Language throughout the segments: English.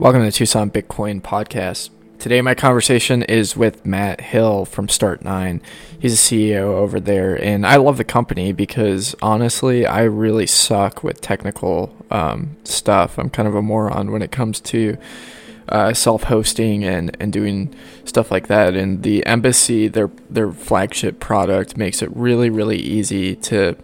Welcome to the Tucson Bitcoin Podcast. Today, my conversation is with Matt Hill from Start9. He's a CEO over there, and I love the company because honestly, I really suck with technical um, stuff. I'm kind of a moron when it comes to uh, self-hosting and, and doing stuff like that. And the Embassy, their their flagship product, makes it really really easy to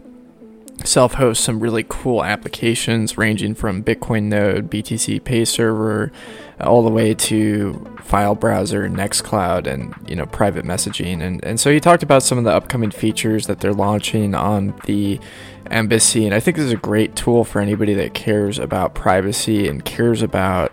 self host some really cool applications ranging from Bitcoin Node, BTCPay Server, all the way to file browser, Nextcloud, and you know private messaging. And and so he talked about some of the upcoming features that they're launching on the Embassy. And I think this is a great tool for anybody that cares about privacy and cares about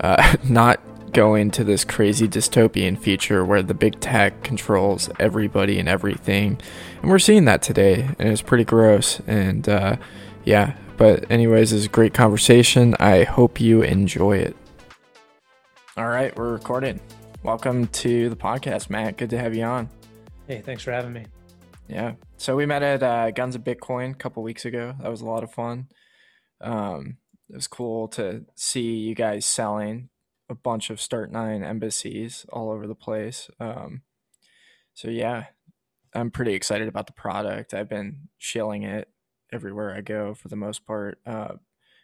uh, not going to this crazy dystopian future where the big tech controls everybody and everything. And we're seeing that today, and it's pretty gross. And uh, yeah, but, anyways, it's a great conversation. I hope you enjoy it. All right, we're recording. Welcome to the podcast, Matt. Good to have you on. Hey, thanks for having me. Yeah. So we met at uh, Guns of Bitcoin a couple weeks ago. That was a lot of fun. Um, it was cool to see you guys selling a bunch of Start9 embassies all over the place. Um, so yeah, I'm pretty excited about the product. I've been shilling it everywhere I go for the most part. Uh,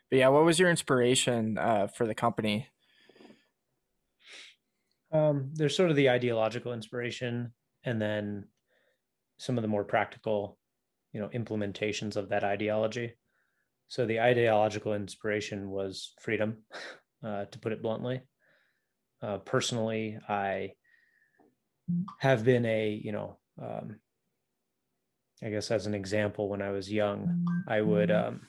but yeah, what was your inspiration uh, for the company? Um, there's sort of the ideological inspiration, and then some of the more practical, you know, implementations of that ideology. So the ideological inspiration was freedom, uh, to put it bluntly. Uh, personally, I have been a, you know, um, I guess as an example, when I was young, I would, um,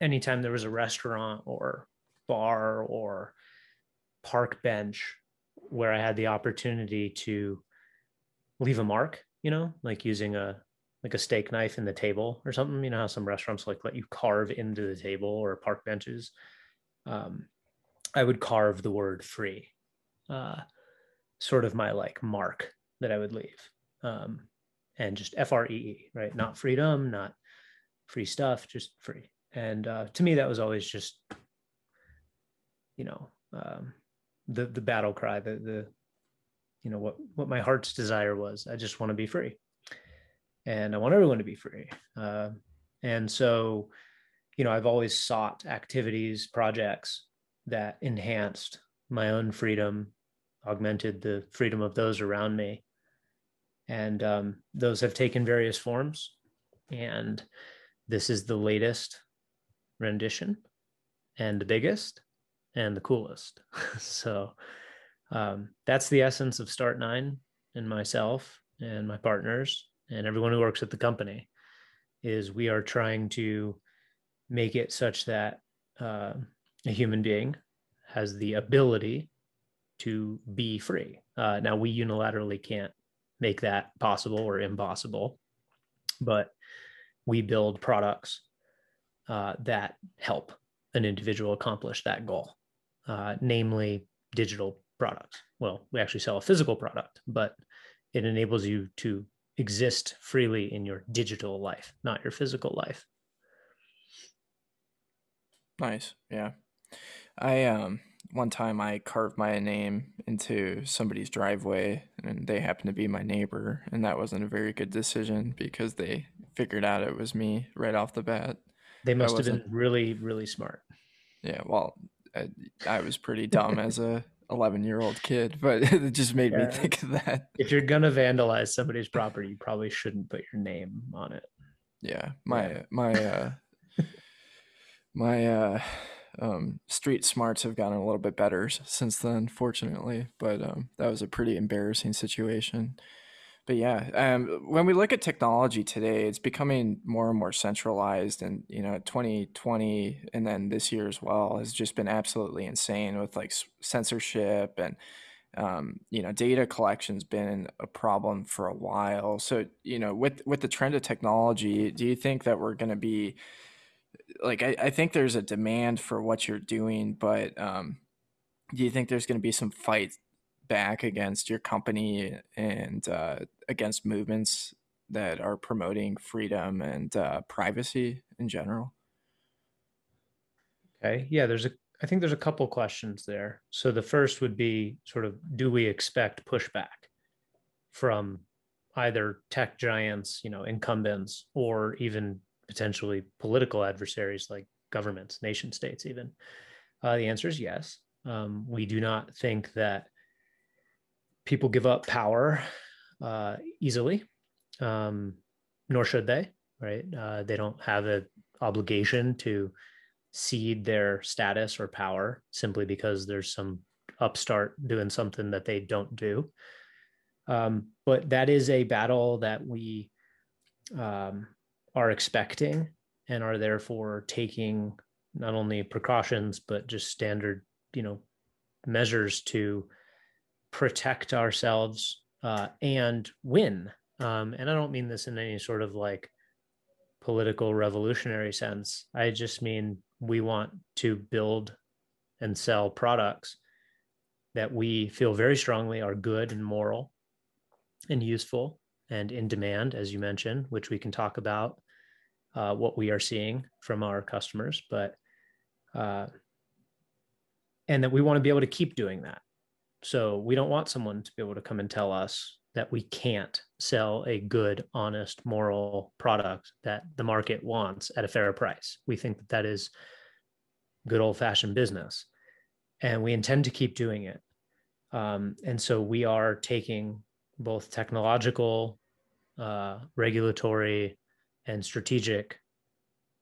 anytime there was a restaurant or bar or park bench where I had the opportunity to leave a mark, you know, like using a like a steak knife in the table or something. You know how some restaurants like let you carve into the table or park benches. Um, I would carve the word free, uh, sort of my like mark that I would leave. Um, and just F R E E, right? Not freedom, not free stuff, just free. And uh, to me, that was always just, you know, um, the the battle cry, the the, you know, what what my heart's desire was. I just want to be free, and I want everyone to be free. Uh, and so, you know, I've always sought activities, projects that enhanced my own freedom, augmented the freedom of those around me. And um, those have taken various forms. And this is the latest rendition and the biggest and the coolest. so um, that's the essence of Start9 and myself and my partners and everyone who works at the company is we are trying to make it such that uh, a human being has the ability to be free. Uh, now, we unilaterally can't make that possible or impossible, but we build products uh, that help an individual accomplish that goal, uh, namely digital products. Well, we actually sell a physical product, but it enables you to exist freely in your digital life, not your physical life. Nice. Yeah. I um one time I carved my name into somebody's driveway and they happened to be my neighbor and that wasn't a very good decision because they figured out it was me right off the bat. They must have been really really smart. Yeah, well, I, I was pretty dumb as a 11 year old kid, but it just made yeah. me think of that. If you're gonna vandalize somebody's property, you probably shouldn't put your name on it. Yeah, my yeah. my uh my uh um, street smarts have gotten a little bit better since then, fortunately. But um, that was a pretty embarrassing situation. But yeah, um, when we look at technology today, it's becoming more and more centralized. And you know, 2020 and then this year as well has just been absolutely insane with like censorship and um, you know data collection's been a problem for a while. So you know, with with the trend of technology, do you think that we're going to be like I, I think there's a demand for what you're doing, but um, do you think there's going to be some fight back against your company and uh, against movements that are promoting freedom and uh, privacy in general? Okay, yeah, there's a, I think there's a couple questions there. So the first would be sort of do we expect pushback from either tech giants, you know, incumbents, or even potentially political adversaries like governments, nation states, even? Uh, the answer is yes. Um, we do not think that people give up power uh, easily, um, nor should they. Right? Uh, they don't have an obligation to cede their status or power simply because there's some upstart doing something that they don't do. Um, but that is a battle that we um, are expecting and are therefore taking not only precautions but just standard, you know, measures to protect ourselves uh, and win. Um, and I don't mean this in any sort of like political revolutionary sense. I just mean we want to build and sell products that we feel very strongly are good and moral and useful and in demand, as you mentioned, which we can talk about uh, what we are seeing from our customers, but uh, and that we want to be able to keep doing that. So we don't want someone to be able to come and tell us that we can't sell a good, honest, moral product that the market wants at a fair price. We think that that is good old fashioned business. And we intend to keep doing it. Um, and so we are taking both technological, uh, regulatory, and strategic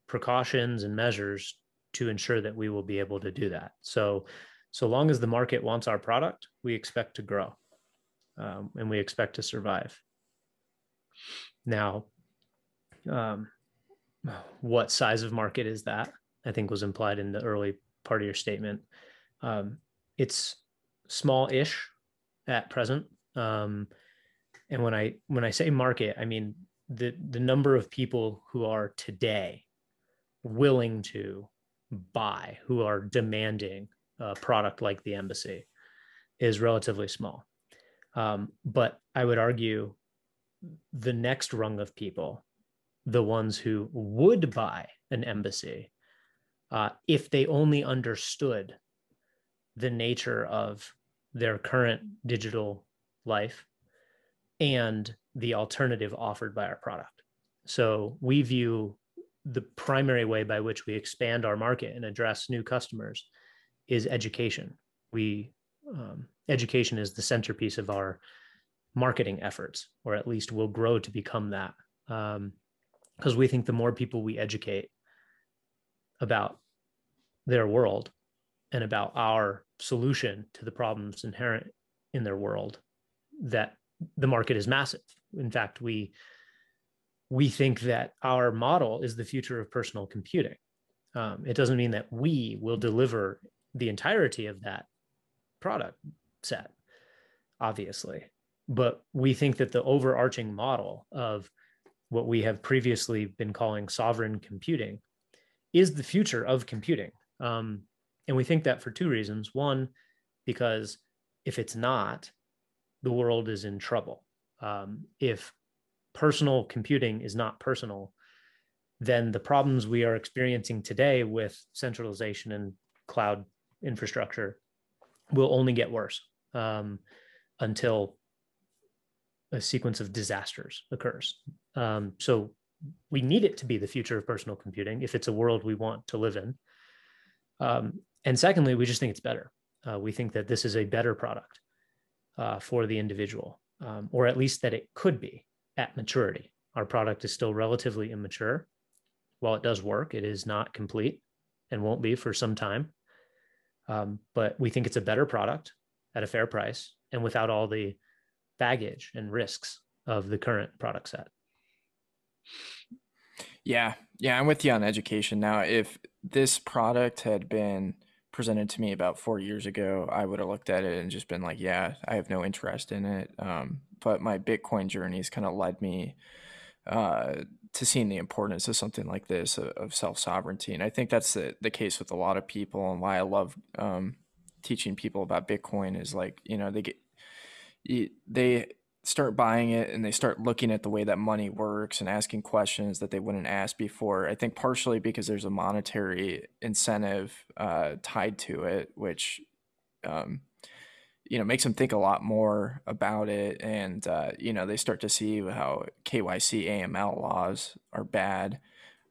precautions and measures to ensure that we will be able to do that. So, so long as the market wants our product, we expect to grow um, and we expect to survive. Now, um, what size of market is that? I think was implied in the early part of your statement. Um, it's small-ish at present, um, and when I when I say market, I mean the the number of people who are today willing to buy, who are demanding a product like the embassy, is relatively small. Um, but I would argue the next rung of people, the ones who would buy an embassy, uh, if they only understood the nature of their current digital life and the alternative offered by our product. So we view the primary way by which we expand our market and address new customers is education. We um, education is the centerpiece of our marketing efforts, or at least will grow to become that. Because um, we think the more people we educate about their world and about our solution to the problems inherent in their world, that the market is massive. In fact, we we think that our model is the future of personal computing. Um, it doesn't mean that we will deliver the entirety of that product set, obviously. But we think that the overarching model of what we have previously been calling sovereign computing is the future of computing. Um, and we think that for two reasons. One, because if it's not, the world is in trouble. Um, if personal computing is not personal, then the problems we are experiencing today with centralization and cloud infrastructure will only get worse um, until a sequence of disasters occurs. Um, so we need it to be the future of personal computing if it's a world we want to live in. Um, and secondly, we just think it's better. Uh, we think that this is a better product uh, for the individual, um, or at least that it could be at maturity. Our product is still relatively immature. While it does work, it is not complete and won't be for some time. Um, but we think it's a better product at a fair price and without all the baggage and risks of the current product set. Yeah, yeah, I'm with you on education. Now, if this product had been presented to me about four years ago, I would have looked at it and just been like, yeah, I have no interest in it. Um, but my Bitcoin journey has kind of led me uh, to seeing the importance of something like this of, of self sovereignty. And I think that's the, the case with a lot of people and why I love um, teaching people about Bitcoin is like, you know, they get, they start buying it and they start looking at the way that money works and asking questions that they wouldn't ask before. I think partially because there's a monetary incentive uh, tied to it, which um, you know makes them think a lot more about it, and uh, you know they start to see how KYC AML laws are bad.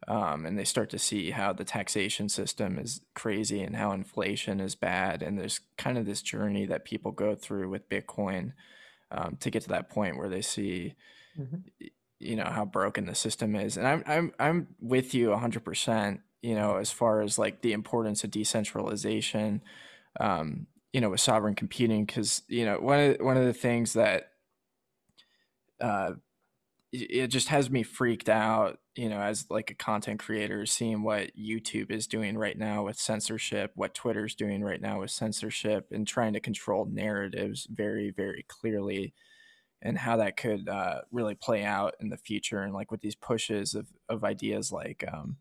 Um, and they start to see how the taxation system is crazy and how inflation is bad. And there's kind of this journey that people go through with Bitcoin um, to get to that point where they see, mm-hmm. you know, how broken the system is. And I'm I'm I'm with you 100. percent You know, as far as like the importance of decentralization, um, you know, with sovereign computing, because you know one of one of the things that uh, it just has me freaked out you know as like a content creator seeing what youtube is doing right now with censorship what twitter's doing right now with censorship and trying to control narratives very very clearly and how that could uh, really play out in the future and like with these pushes of, of ideas like um,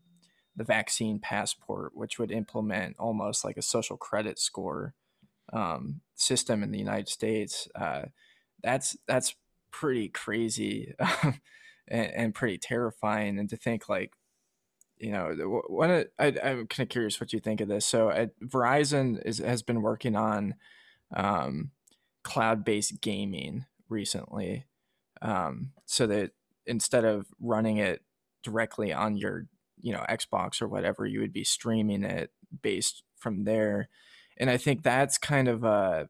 the vaccine passport which would implement almost like a social credit score um, system in the united states uh, that's that's pretty crazy and, and, pretty terrifying. And to think like, you know, what I, am kind of curious what you think of this. So Verizon is, has been working on um, cloud-based gaming recently, um, so that instead of running it directly on your you know Xbox or whatever, you would be streaming it based from there. And I think that's kind of a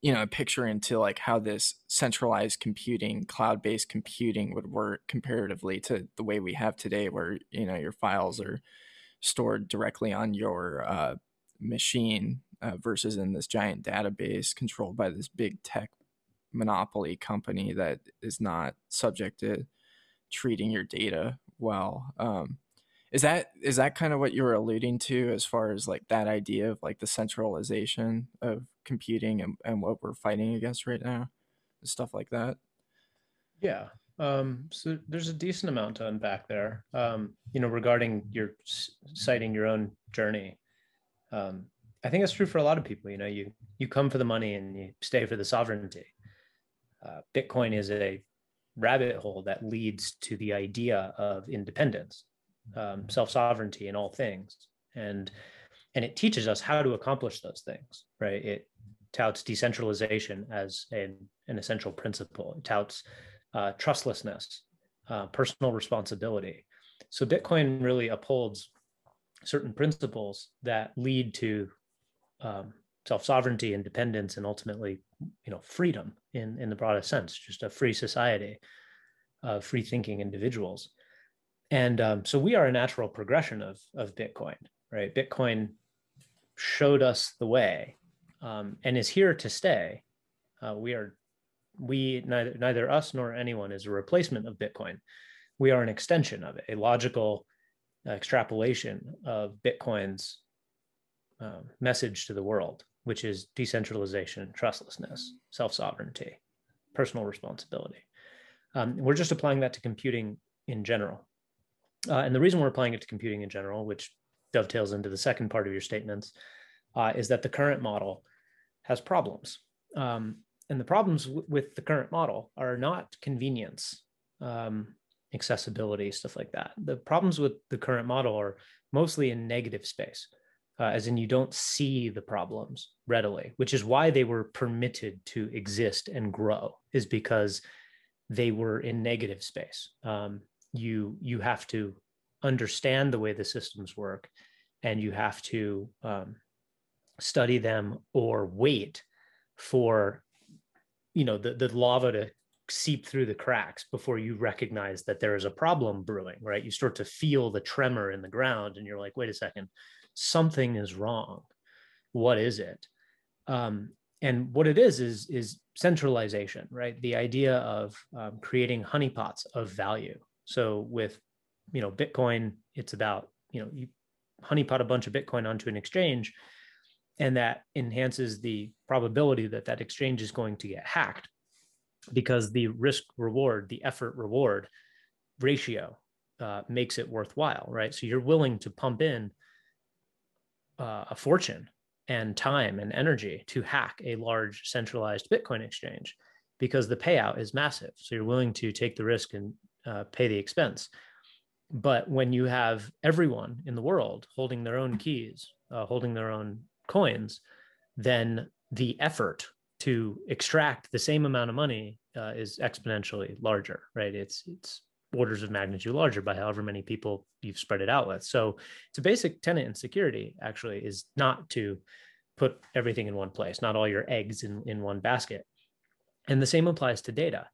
you know a picture into like how this centralized computing cloud-based computing would work comparatively to the way we have today where you know your files are stored directly on your uh, machine uh, versus in this giant database controlled by this big tech monopoly company that is not subject to treating your data well um, is that is that kind of what you were alluding to as far as like that idea of like the centralization of computing and, and what we're fighting against right now stuff like that yeah um, so there's a decent amount to unpack there um, you know regarding your citing your own journey um, i think that's true for a lot of people you know you you come for the money and you stay for the sovereignty uh, bitcoin is a rabbit hole that leads to the idea of independence um, self sovereignty in all things, and and it teaches us how to accomplish those things. Right? It touts decentralization as an, essential principle. It touts uh, trustlessness, uh, personal responsibility. So Bitcoin really upholds certain principles that lead to um, self sovereignty, independence, and ultimately, you know, freedom in in the broadest sense, just a free society of free thinking individuals and um, so we are a natural progression of of bitcoin right bitcoin showed us the way um, and is here to stay. Uh, we are we neither neither us nor anyone is a replacement of bitcoin. We are an extension of it a logical extrapolation of bitcoin's um, message to the world which is decentralization trustlessness self-sovereignty personal responsibility. Um, we're just applying that to computing in general. Uh, and the reason we're applying it to computing in general, which dovetails into the second part of your statements, uh, is that the current model has problems. Um, and the problems w- with the current model are not convenience, um, accessibility, stuff like that. The problems with the current model are mostly in negative space, uh, as in you don't see the problems readily, which is why they were permitted to exist and grow, is because they were in negative space. Um, you you have to understand the way the systems work and you have to um, study them or wait for you know the, the lava to seep through the cracks before you recognize that there is a problem brewing right? You start to feel the tremor in the ground and you're like wait a second something is wrong. What is it? Um, and what it is is is centralization right? The idea of um, creating honeypots of value. So with you know Bitcoin, it's about you know you honeypot a bunch of Bitcoin onto an exchange, and that enhances the probability that that exchange is going to get hacked because the risk reward, the effort reward ratio uh, makes it worthwhile, right? So you're willing to pump in uh, a fortune and time and energy to hack a large centralized Bitcoin exchange because the payout is massive. So you're willing to take the risk and uh, pay the expense. But when you have everyone in the world holding their own keys, uh, holding their own coins, then the effort to extract the same amount of money uh, is exponentially larger, right? It's it's orders of magnitude larger by however many people you've spread it out with. So it's a basic tenet in security actually is not to put everything in one place, not all your eggs in, in one basket. And the same applies to data,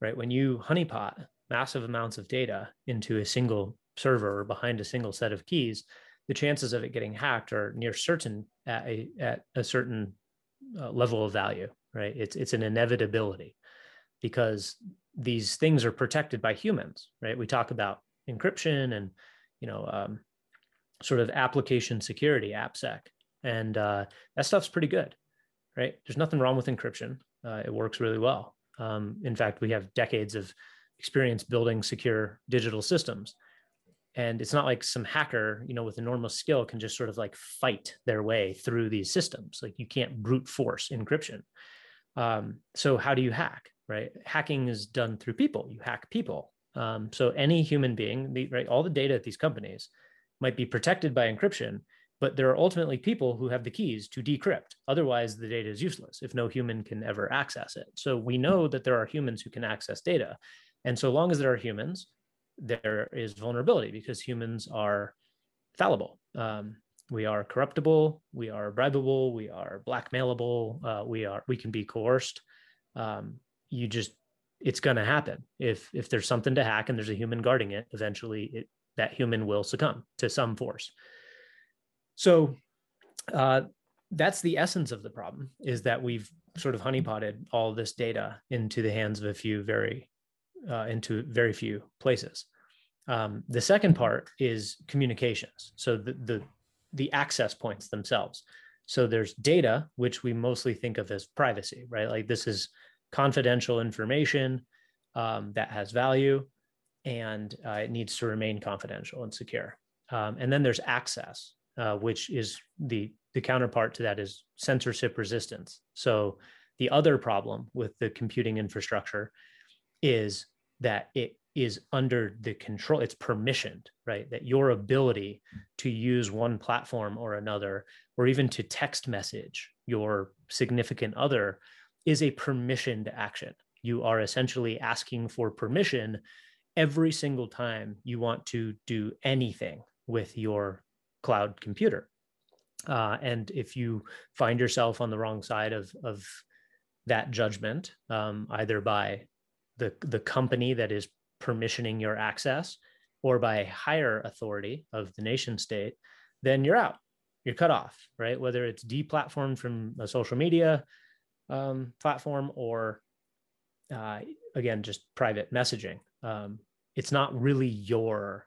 right? When you honeypot massive amounts of data into a single server or behind a single set of keys, the chances of it getting hacked are near certain at a, at a certain uh, level of value, right? It's, it's an inevitability because these things are protected by humans, right? We talk about encryption and, you know, um, sort of application security, AppSec, and uh, that stuff's pretty good, right? There's nothing wrong with encryption. Uh, it works really well. Um, in fact, we have decades of experience building secure digital systems. And it's not like some hacker, you know, with enormous skill can just sort of like fight their way through these systems. Like you can't brute force encryption. Um, so how do you hack? right? Hacking is done through people. You hack people. Um, so any human being, right? All the data at these companies might be protected by encryption, but there are ultimately people who have the keys to decrypt. Otherwise, the data is useless if no human can ever access it. So we know that there are humans who can access data. And so long as there are humans, there is vulnerability because humans are fallible. Um, we are corruptible, we are bribable, we are blackmailable, uh, we are we can be coerced. Um, you just it's going to happen if if there's something to hack and there's a human guarding it eventually it, that human will succumb to some force so uh, that's the essence of the problem is that we've sort of honeypotted all this data into the hands of a few very uh, into very few places um, the second part is communications so the, the the access points themselves so there's data which we mostly think of as privacy right like this is confidential information um, that has value and uh, it needs to remain confidential and secure. Um, and then there's access, uh, which is the the counterpart to that is censorship resistance. So the other problem with the computing infrastructure is that it is under the control it's permissioned right that your ability to use one platform or another or even to text message your significant other is a permissioned action. You are essentially asking for permission every single time you want to do anything with your cloud computer. Uh, and if you find yourself on the wrong side of, of that judgment, um, either by the, the company that is permissioning your access or by higher authority of the nation state, then you're out. You're cut off, right? Whether it's deplatformed from a social media, um, platform or uh, again just private messaging um, it's not really your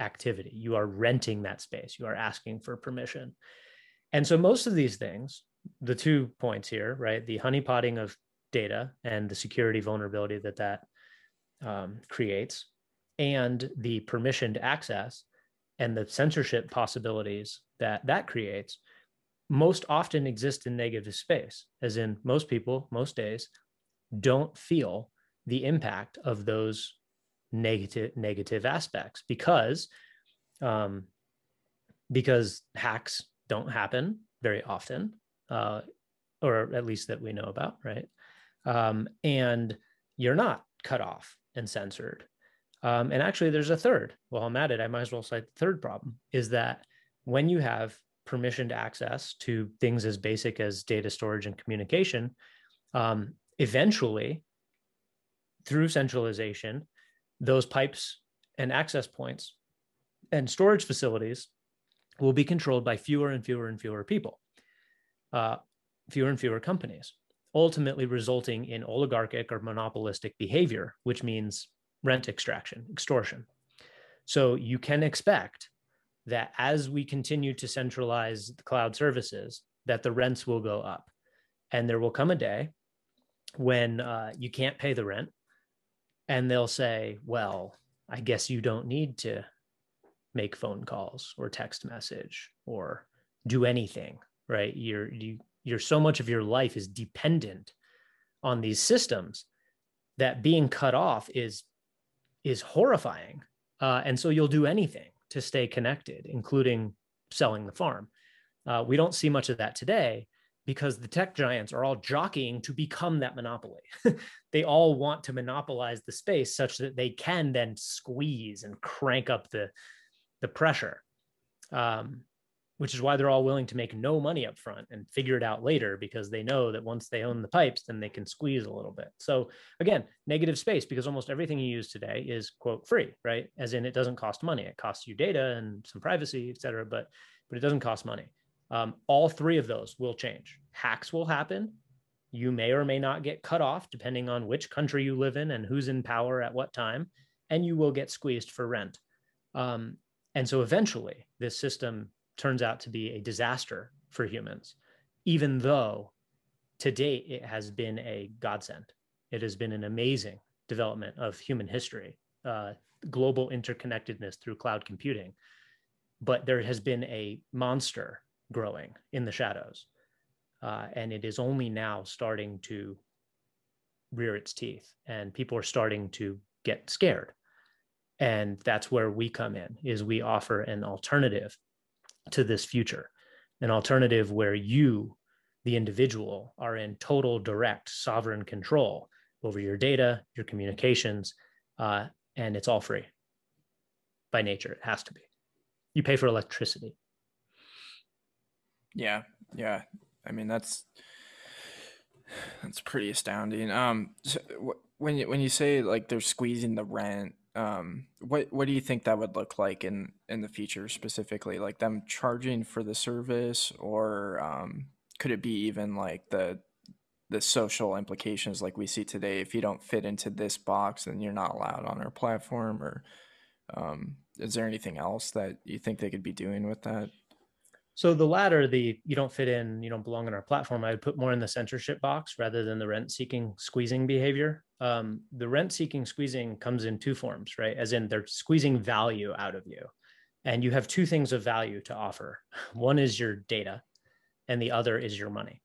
activity you are renting that space you are asking for permission and so most of these things the two points here right the honeypotting of data and the security vulnerability that that um, creates and the permissioned access and the censorship possibilities that that creates most often exist in negative space, as in most people, most days, don't feel the impact of those negative negative aspects because um, because hacks don't happen very often, uh, or at least that we know about, right? Um, and you're not cut off and censored. Um, and actually, there's a third. Well, I'm at it. I might as well cite the third problem is that when you have permissioned access to things as basic as data storage and communication, um, eventually, through centralization, those pipes and access points and storage facilities will be controlled by fewer and fewer and fewer people, uh, fewer and fewer companies, ultimately resulting in oligarchic or monopolistic behavior, which means rent extraction, extortion. So you can expect that as we continue to centralize the cloud services, that the rents will go up. And there will come a day when uh, you can't pay the rent and they'll say, well, I guess you don't need to make phone calls or text message or do anything, right? You're, you, you're so much of your life is dependent on these systems that being cut off is is horrifying uh, and so you'll do anything to stay connected including selling the farm uh, we don't see much of that today because the tech giants are all jockeying to become that monopoly. they all want to monopolize the space such that they can then squeeze and crank up the the pressure. Um, which is why they're all willing to make no money up front and figure it out later because they know that once they own the pipes, then they can squeeze a little bit. So again, negative space because almost everything you use today is quote free, right? As in it doesn't cost money. It costs you data and some privacy, et cetera, but but it doesn't cost money. Um, all three of those will change. Hacks will happen. You may or may not get cut off depending on which country you live in and who's in power at what time, and you will get squeezed for rent. Um, and so eventually, this system turns out to be a disaster for humans, even though to date it has been a godsend. It has been an amazing development of human history, uh, global interconnectedness through cloud computing. But there has been a monster growing in the shadows. Uh, and it is only now starting to rear its teeth and people are starting to get scared and that's where we come in is we offer an alternative to this future an alternative where you the individual are in total direct sovereign control over your data your communications uh, and it's all free by nature it has to be you pay for electricity yeah, yeah. I mean that's that's pretty astounding. Um, so when you, when you say like they're squeezing the rent, um, what what do you think that would look like in in the future specifically? Like them charging for the service, or um, could it be even like the the social implications like we see today? If you don't fit into this box, then you're not allowed on our platform, or um, is there anything else that you think they could be doing with that? So the latter, the you don't fit in, you don't belong on our platform, I would put more in the censorship box rather than the rent seeking squeezing behavior. Um, the rent seeking squeezing comes in two forms, right? As in they're squeezing value out of you. And you have two things of value to offer. One is your data, and the other is your money.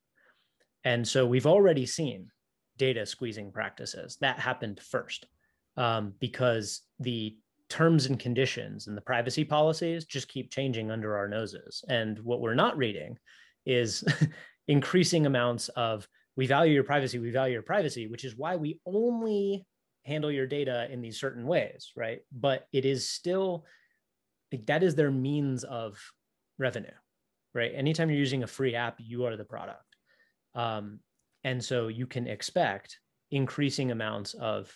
And so we've already seen data squeezing practices. That happened first um, because the terms and conditions and the privacy policies just keep changing under our noses. And what we're not reading is increasing amounts of we value your privacy, we value your privacy, which is why we only handle your data in these certain ways, right? But it is still like that is their means of revenue, right? Anytime you're using a free app, you are the product. Um, and so you can expect increasing amounts of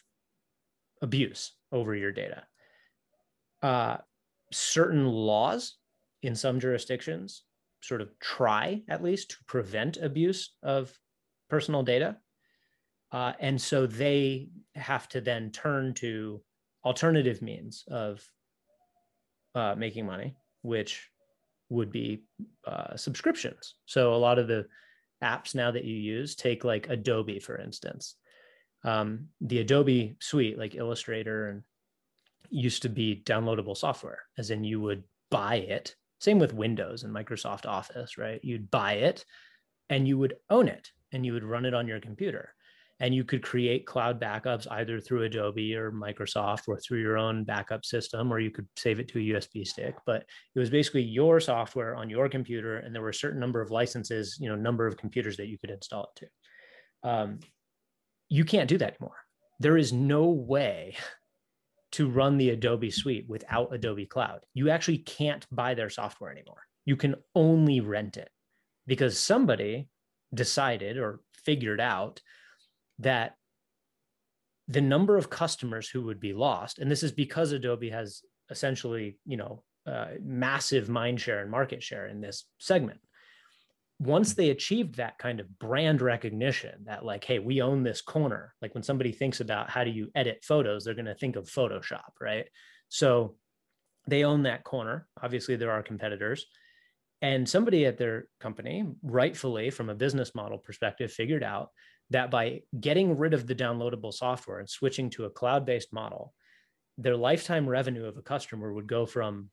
abuse over your data uh, certain laws in some jurisdictions sort of try at least to prevent abuse of personal data. Uh, and so they have to then turn to alternative means of uh, making money, which would be uh, subscriptions. So a lot of the apps now that you use take like Adobe, for instance. Um, the Adobe suite, like Illustrator and used to be downloadable software, as in you would buy it. Same with Windows and Microsoft Office, right? You'd buy it and you would own it and you would run it on your computer. And you could create cloud backups either through Adobe or Microsoft or through your own backup system, or you could save it to a USB stick. But it was basically your software on your computer, and there were a certain number of licenses, you know, number of computers that you could install it to. Um, you can't do that anymore. There is no way to run the Adobe suite without Adobe Cloud. You actually can't buy their software anymore. You can only rent it because somebody decided or figured out that the number of customers who would be lost, and this is because Adobe has essentially, you know, uh, massive mind share and market share in this segment once they achieved that kind of brand recognition that like hey we own this corner like when somebody thinks about how do you edit photos they're going to think of photoshop right? So they own that corner. Obviously there are competitors. And somebody at their company rightfully from a business model perspective figured out that by getting rid of the downloadable software and switching to a cloud-based model their lifetime revenue of a customer would go from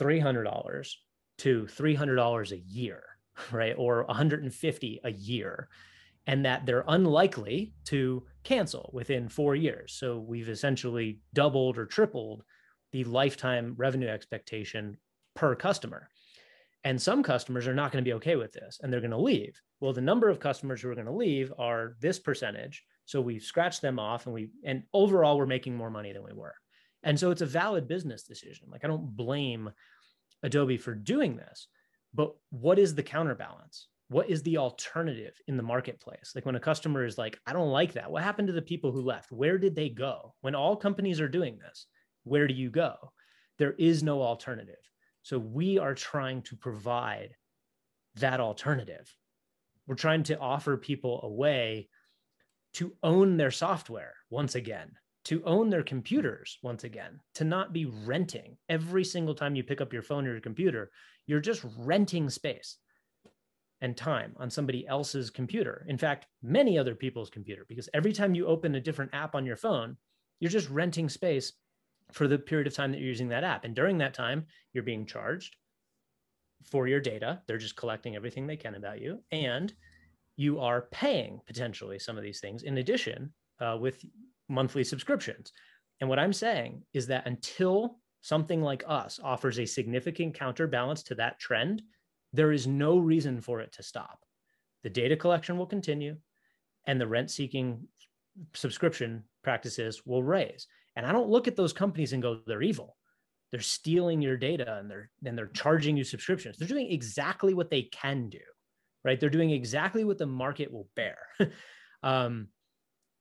$300 to $300 a year right? Or 150 a year. and that they're unlikely to cancel within four years. So we've essentially doubled or tripled the lifetime revenue expectation per customer. And some customers are not going to be okay with this and they're going to leave. Well, the number of customers who are going to leave are this percentage. So we've scratched them off and we, and overall, we're making more money than we were. And so it's a valid business decision. Like I don't blame Adobe for doing this, but what is the counterbalance? What is the alternative in the marketplace? Like when a customer is like, I don't like that. What happened to the people who left? Where did they go? When all companies are doing this, where do you go? There is no alternative. So we are trying to provide that alternative. We're trying to offer people a way to own their software once again, to own their computers once again, to not be renting every single time you pick up your phone or your computer. You're just renting space and time on somebody else's computer. In fact, many other people's computer, because every time you open a different app on your phone, you're just renting space for the period of time that you're using that app. And during that time, you're being charged for your data. They're just collecting everything they can about you. And you are paying potentially some of these things in addition uh, with monthly subscriptions. And what I'm saying is that until something like us offers a significant counterbalance to that trend, there is no reason for it to stop. The data collection will continue and the rent seeking subscription practices will raise. And I don't look at those companies and go, they're evil. They're stealing your data and they're and they're charging you subscriptions. They're doing exactly what they can do right? They're doing exactly what the market will bear. um,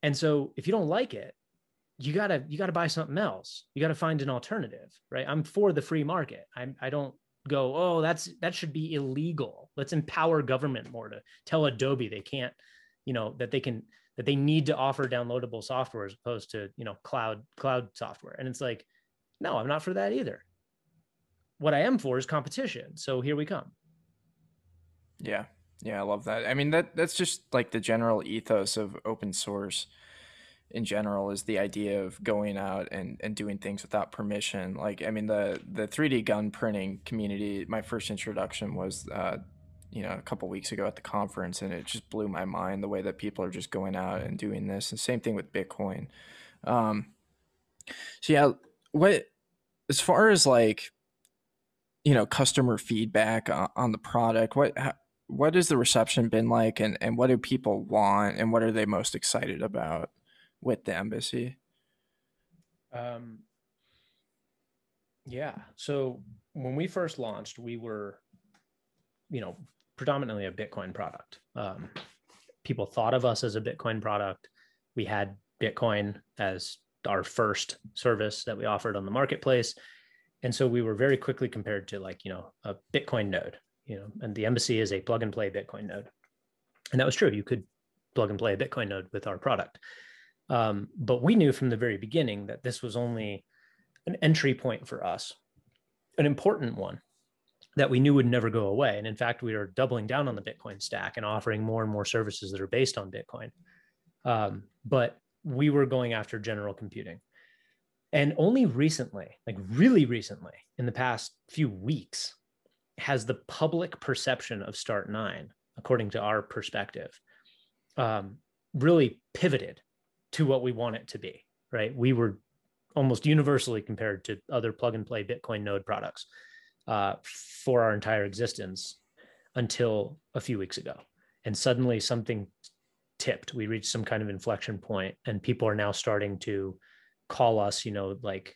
and so if you don't like it, you gotta you gotta buy something else. You gotta find an alternative, right? I'm for the free market. I I don't go, oh, that's that should be illegal. Let's empower government more to tell Adobe they can't, you know, that they can that they need to offer downloadable software as opposed to you know cloud cloud software. And it's like, no, I'm not for that either. What I am for is competition. So here we come. Yeah, yeah, I love that. I mean that that's just like the general ethos of open source in general is the idea of going out and, and doing things without permission. Like I mean the the 3D gun printing community, my first introduction was uh, you know, a couple weeks ago at the conference and it just blew my mind the way that people are just going out and doing this. And same thing with Bitcoin. Um so yeah, what as far as like you know customer feedback on, on the product what how, what has the reception been like and, and what do people want and what are they most excited about with the embassy? Um yeah so when we first launched we were you know predominantly a bitcoin product. Um, people thought of us as a bitcoin product. We had bitcoin as our first service that we offered on the marketplace. And so we were very quickly compared to like you know a bitcoin node you know, and the embassy is a plug and play Bitcoin node. And that was true. You could plug and play a Bitcoin node with our product. Um, but we knew from the very beginning that this was only an entry point for us, an important one that we knew would never go away. And in fact, we are doubling down on the Bitcoin stack and offering more and more services that are based on Bitcoin. Um, but we were going after general computing. And only recently, like really recently, in the past few weeks, has the public perception of Start9, according to our perspective, um, really pivoted to what we want it to be. Right, we were almost universally compared to other plug and play Bitcoin node products uh, for our entire existence until a few weeks ago, and suddenly something tipped. We reached some kind of inflection point, and people are now starting to call us, you know, like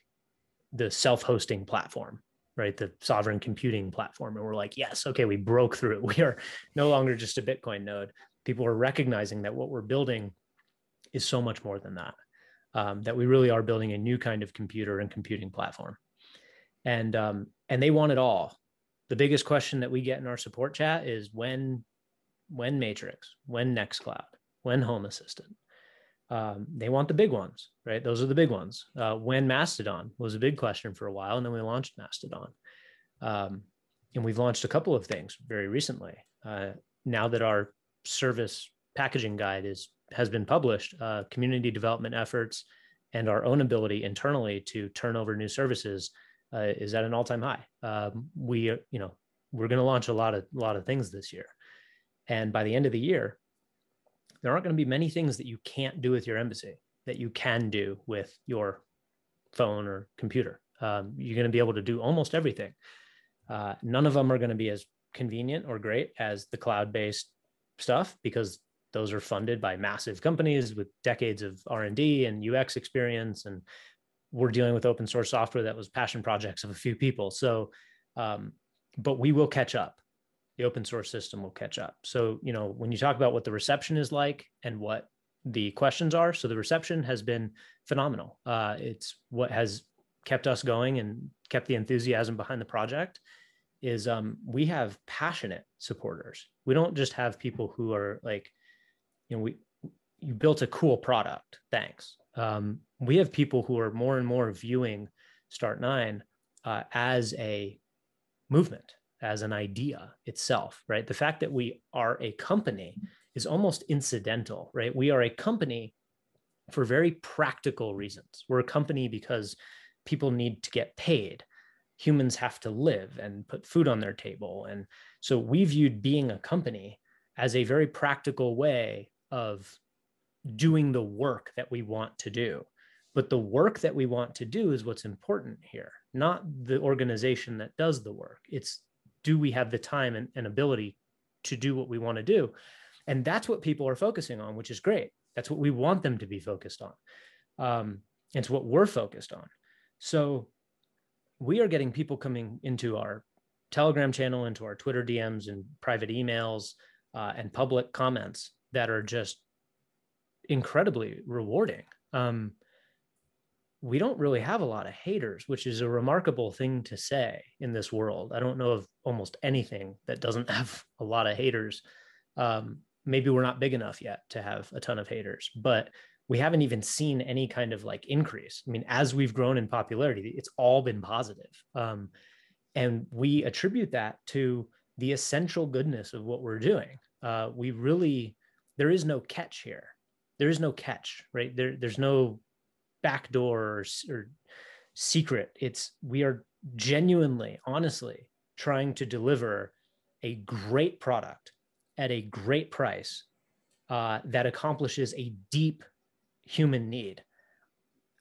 the self-hosting platform right? The sovereign computing platform. And we're like, yes, okay, we broke through. We are no longer just a Bitcoin node. People are recognizing that what we're building is so much more than that. Um, that we really are building a new kind of computer and computing platform. And um, and they want it all. The biggest question that we get in our support chat is when when Matrix, when Nextcloud, when Home Assistant, um, they want the big ones, right? Those are the big ones. Uh, when Mastodon was a big question for a while, and then we launched Mastodon. Um, and we've launched a couple of things very recently. Uh, now that our service packaging guide is has been published, uh, community development efforts and our own ability internally to turn over new services uh, is at an all-time high. Um, we, you know, we're going to launch a lot of a lot of things this year, and by the end of the year, there aren't going to be many things that you can't do with your embassy that you can do with your phone or computer. Um, you're going to be able to do almost everything. Uh, none of them are going to be as convenient or great as the cloud-based stuff because those are funded by massive companies with decades of r&d and ux experience and we're dealing with open source software that was passion projects of a few people so um, but we will catch up the open source system will catch up. So you know when you talk about what the reception is like and what the questions are so the reception has been phenomenal. Uh, it's what has kept us going and kept the enthusiasm behind the project is um, we have passionate supporters. We don't just have people who are like you know we you built a cool product thanks. Um, we have people who are more and more viewing Start9 uh, as a movement as an idea itself right? The fact that we are a company is almost incidental right? We are a company for very practical reasons. We're a company because people need to get paid. Humans have to live and put food on their table. And so we viewed being a company as a very practical way of doing the work that we want to do. But the work that we want to do is what's important here, not the organization that does the work. It's do we have the time and, and ability to do what we want to do? And that's what people are focusing on, which is great. That's what we want them to be focused on. Um, it's what we're focused on. So we are getting people coming into our Telegram channel, into our Twitter DMs and private emails uh, and public comments that are just incredibly rewarding. Um, we don't really have a lot of haters, which is a remarkable thing to say in this world. I don't know of almost anything that doesn't have a lot of haters. Um, maybe we're not big enough yet to have a ton of haters, but we haven't even seen any kind of like increase. I mean, as we've grown in popularity, it's all been positive. Um, and we attribute that to the essential goodness of what we're doing. Uh, we really, there is no catch here. There is no catch, right? There, there's no backdoor or, or secret. It's we are genuinely, honestly trying to deliver a great product at a great price uh, that accomplishes a deep human need.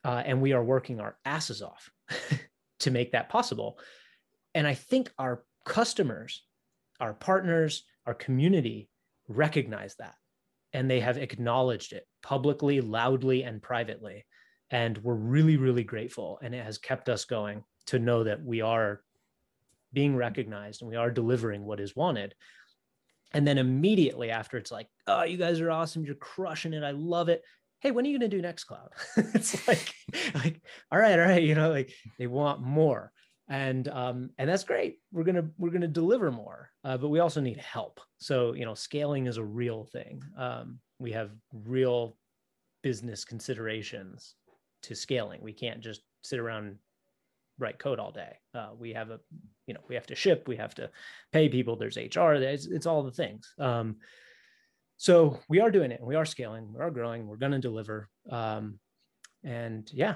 Uh, and we are working our asses off to make that possible. And I think our customers, our partners, our community recognize that and they have acknowledged it publicly, loudly, and privately. And we're really, really grateful. And it has kept us going to know that we are being recognized and we are delivering what is wanted. And then immediately after, it's like, oh, you guys are awesome. You're crushing it. I love it. Hey, when are you going to do Nextcloud it's like, like, all right, all right. You know, like they want more and um, and that's great. We're gonna we're gonna deliver more, uh, but we also need help. So you know, scaling is a real thing. Um, we have real business considerations to scaling. We can't just sit around write code all day. Uh, we have a you know we have to ship, we have to pay people. There's HR. There's it's all the things. Um, so we are doing it. and We are scaling. We are growing. We're going to deliver. Um, and yeah,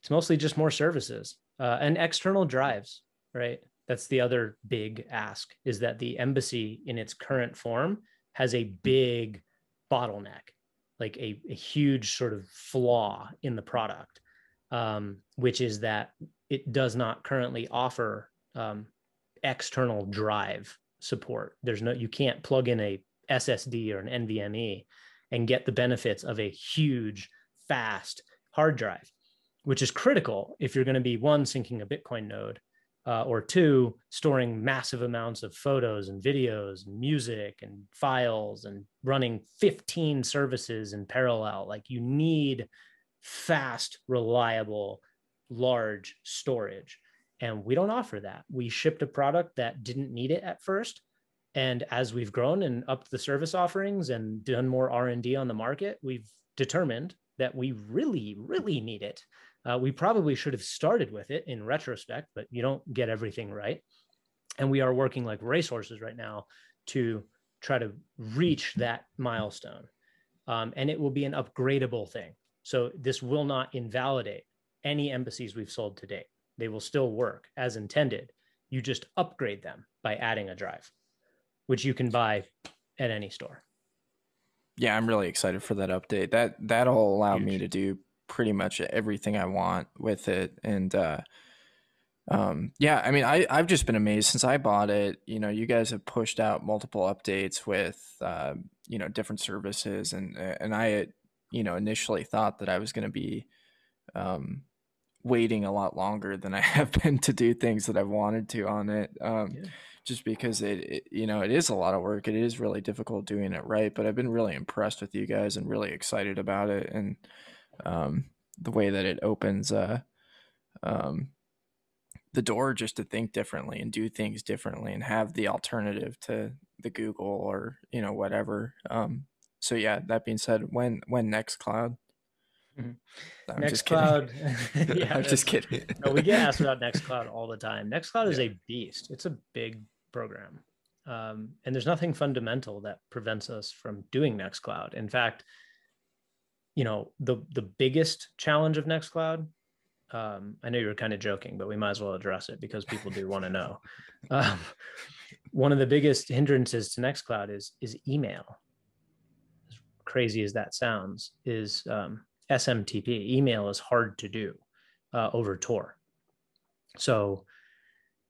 it's mostly just more services uh, and external drives, right? That's the other big ask is that the embassy in its current form has a big bottleneck, like a, a huge sort of flaw in the product, um, which is that it does not currently offer um, external drive support. There's no, you can't plug in a SSD or an NVMe and get the benefits of a huge, fast hard drive which is critical if you're going to be one syncing a Bitcoin node, uh, or two storing massive amounts of photos and videos, and music and files, and running 15 services in parallel. Like you need fast, reliable, large storage, and we don't offer that. We shipped a product that didn't need it at first. And as we've grown and upped the service offerings and done more R&D on the market, we've determined that we really, really need it. Uh, we probably should have started with it in retrospect, but you don't get everything right. And we are working like racehorses right now to try to reach that milestone. Um, and it will be an upgradable thing. So this will not invalidate any embassies we've sold to date. They will still work as intended. You just upgrade them by adding a drive, which you can buy at any store. yeah, I'm really excited for that update. That that'll allow Huge. me to do pretty much everything I want with it, and uh, um, yeah, I mean, I I've just been amazed since I bought it. You know, you guys have pushed out multiple updates with uh, you know different services, and and I you know initially thought that I was going to be um, waiting a lot longer than I have been to do things that I've wanted to on it. Um, Yeah. Just because it, it, you know, it is a lot of work. It is really difficult doing it right. But I've been really impressed with you guys and really excited about it and um, the way that it opens uh, um, the door just to think differently and do things differently and have the alternative to the Google or you know whatever. Um, so yeah, that being said, when when Nextcloud? Mhm. No, I'm just kidding. Nextcloud. yeah, I'm just kidding. no, we get asked about Nextcloud all the time. Nextcloud is a beast. It's a big program. Um, and there's nothing fundamental that prevents us from doing Nextcloud. In fact, you know, the the biggest challenge of Nextcloud, um, I know you were kind of joking, but we might as well address it because people do want to know. Um, one of the biggest hindrances to Nextcloud is is email. As crazy as that sounds, is um, SMTP. Email is hard to do uh, over Tor. So,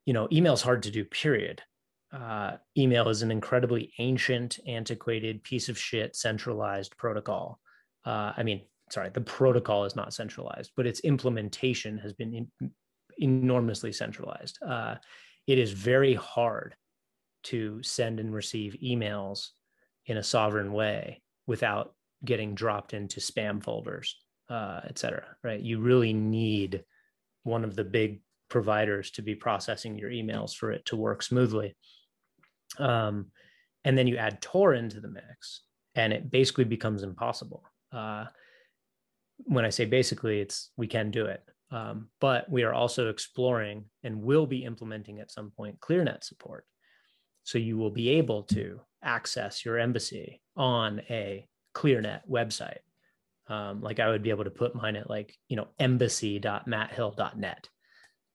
you know, email is hard to do, period. Uh, email is an incredibly ancient, antiquated piece of shit, centralized protocol. Uh, I mean, sorry, the protocol is not centralized, but its implementation has been in, enormously centralized. Uh, it is very hard to send and receive emails in a sovereign way without getting dropped into spam folders, uh, et cetera, right? You really need one of the big providers to be processing your emails for it to work smoothly. Um, and then you add Tor into the mix, and it basically becomes impossible. Uh, when I say basically, it's we can do it, um, but we are also exploring and will be implementing at some point ClearNet support. So you will be able to access your embassy on a ClearNet website. Um, like I would be able to put mine at like, you know, embassy.matthill.net.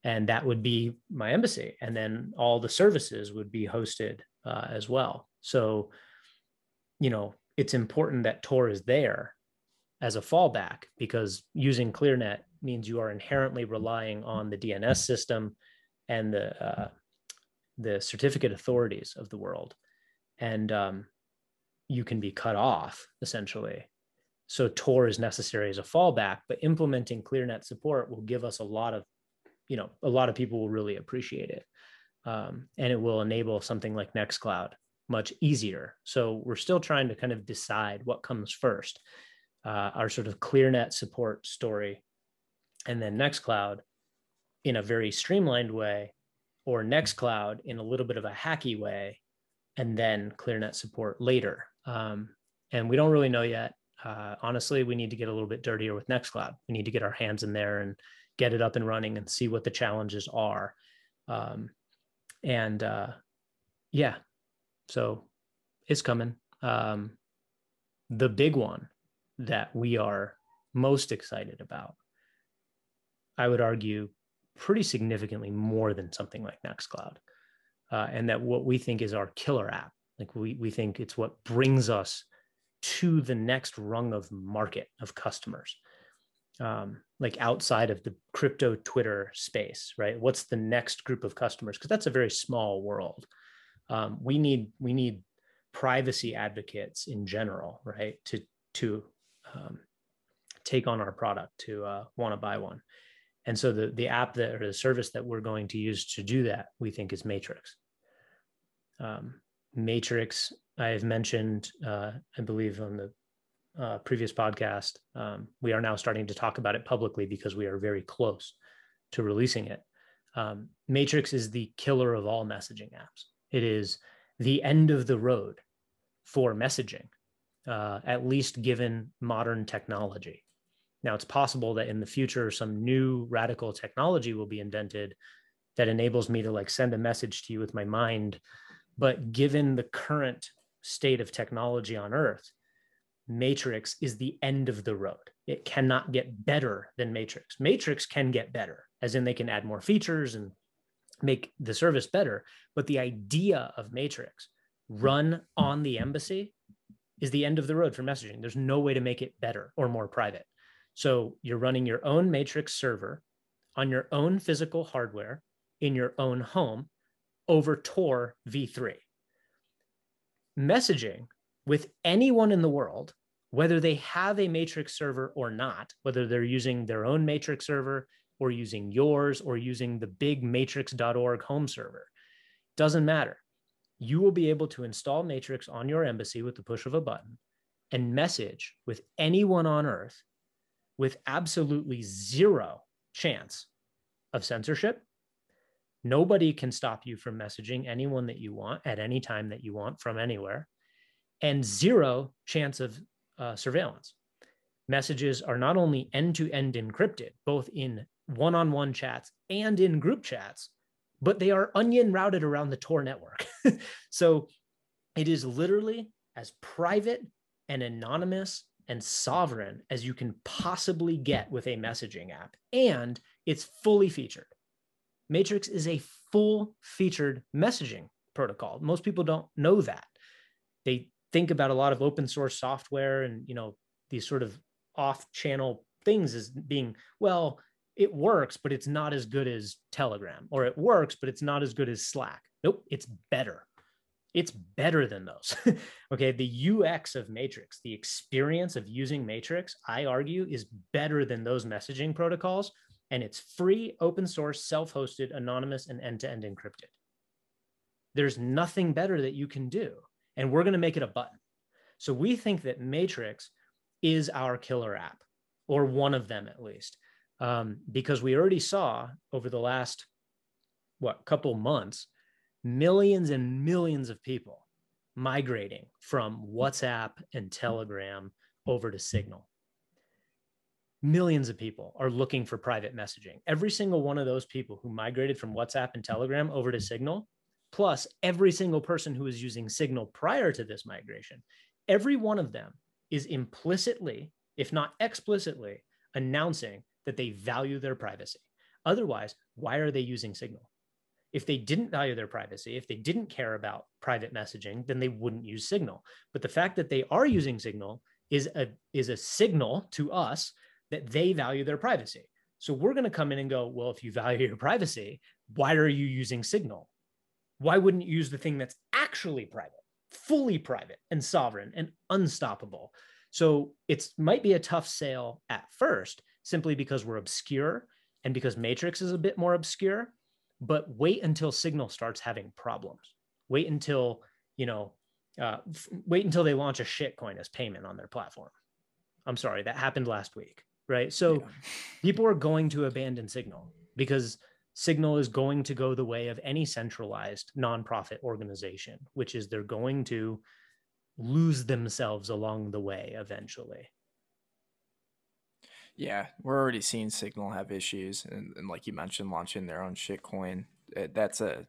And that would be my embassy. And then all the services would be hosted uh, as well. So, you know, it's important that Tor is there as a fallback because using ClearNet means you are inherently relying on the DNS system and the uh, the certificate authorities of the world, and um, you can be cut off essentially. So Tor is necessary as a fallback, but implementing ClearNet support will give us a lot of, you know, a lot of people will really appreciate it, um, and it will enable something like Nextcloud much easier. So we're still trying to kind of decide what comes first, uh, our sort of ClearNet support story, and then Nextcloud in a very streamlined way, or Nextcloud in a little bit of a hacky way, and then ClearNet support later. Um, and we don't really know yet. Uh, honestly, we need to get a little bit dirtier with Nextcloud. We need to get our hands in there and get it up and running and see what the challenges are. Um, and uh, yeah, so it's coming. Um, the big one that we are most excited about, I would argue, pretty significantly more than something like Nextcloud, uh, and that what we think is our killer app. Like we we think it's what brings us to the next rung of market of customers. Um, like outside of the crypto Twitter space, right? What's the next group of customers? Because that's a very small world. Um, we need we need privacy advocates in general, right? To to um, take on our product, to uh, want to buy one. And so the the app that or the service that we're going to use to do that, we think is Matrix. Um, Matrix, I have mentioned, uh, I believe on the uh, previous podcast, um, we are now starting to talk about it publicly because we are very close to releasing it. Um, Matrix is the killer of all messaging apps. It is the end of the road for messaging, uh, at least given modern technology. Now, it's possible that in the future, some new radical technology will be invented that enables me to like send a message to you with my mind. But given the current state of technology on Earth, Matrix is the end of the road. It cannot get better than Matrix. Matrix can get better, as in they can add more features and make the service better. But the idea of Matrix run on the embassy is the end of the road for messaging. There's no way to make it better or more private. So you're running your own matrix server on your own physical hardware in your own home over Tor v3. Messaging with anyone in the world, whether they have a matrix server or not, whether they're using their own matrix server or using yours or using the big matrix.org home server, doesn't matter. You will be able to install Matrix on your embassy with the push of a button and message with anyone on earth with absolutely zero chance of censorship. Nobody can stop you from messaging anyone that you want at any time that you want from anywhere, and zero chance of uh, surveillance. Messages are not only end to end encrypted, both in one on one chats and in group chats, but they are onion routed around the Tor network. so it is literally as private and anonymous and sovereign as you can possibly get with a messaging app. And it's fully featured. Matrix is a full featured messaging protocol. Most people don't know that. They think about a lot of open source software and, you know, these sort of off channel things as being, well, it works, but it's not as good as Telegram, or it works, but it's not as good as Slack. Nope, it's better. It's better than those. okay, the UX of Matrix, the experience of using Matrix, I argue, is better than those messaging protocols. And it's free, open source, self hosted, anonymous, and end to end encrypted. There's nothing better that you can do. And we're going to make it a button. So we think that Matrix is our killer app, or one of them at least um, because we already saw over the last what couple months millions and millions of people migrating from WhatsApp and Telegram over to Signal. Millions of people are looking for private messaging. Every single one of those people who migrated from WhatsApp and Telegram over to Signal, plus every single person who was using Signal prior to this migration, every one of them is implicitly, if not explicitly, announcing that they value their privacy. Otherwise, why are they using Signal? If they didn't value their privacy, if they didn't care about private messaging, then they wouldn't use Signal. But the fact that they are using Signal is a is a signal to us that they value their privacy. So we're going to come in and go, well, if you value your privacy, why are you using Signal? Why wouldn't you use the thing that's actually private, fully private and sovereign and unstoppable? So it might be a tough sale at first, simply because we're obscure and because Matrix is a bit more obscure. But wait until Signal starts having problems. Wait until, you know, uh, f- wait until they launch a shitcoin as payment on their platform. I'm sorry, that happened last week, right? So yeah. people are going to abandon Signal because Signal is going to go the way of any centralized nonprofit organization, which is they're going to lose themselves along the way eventually. Yeah, we're already seeing Signal have issues, and, and like you mentioned, launching their own shitcoin. It, eh, that's a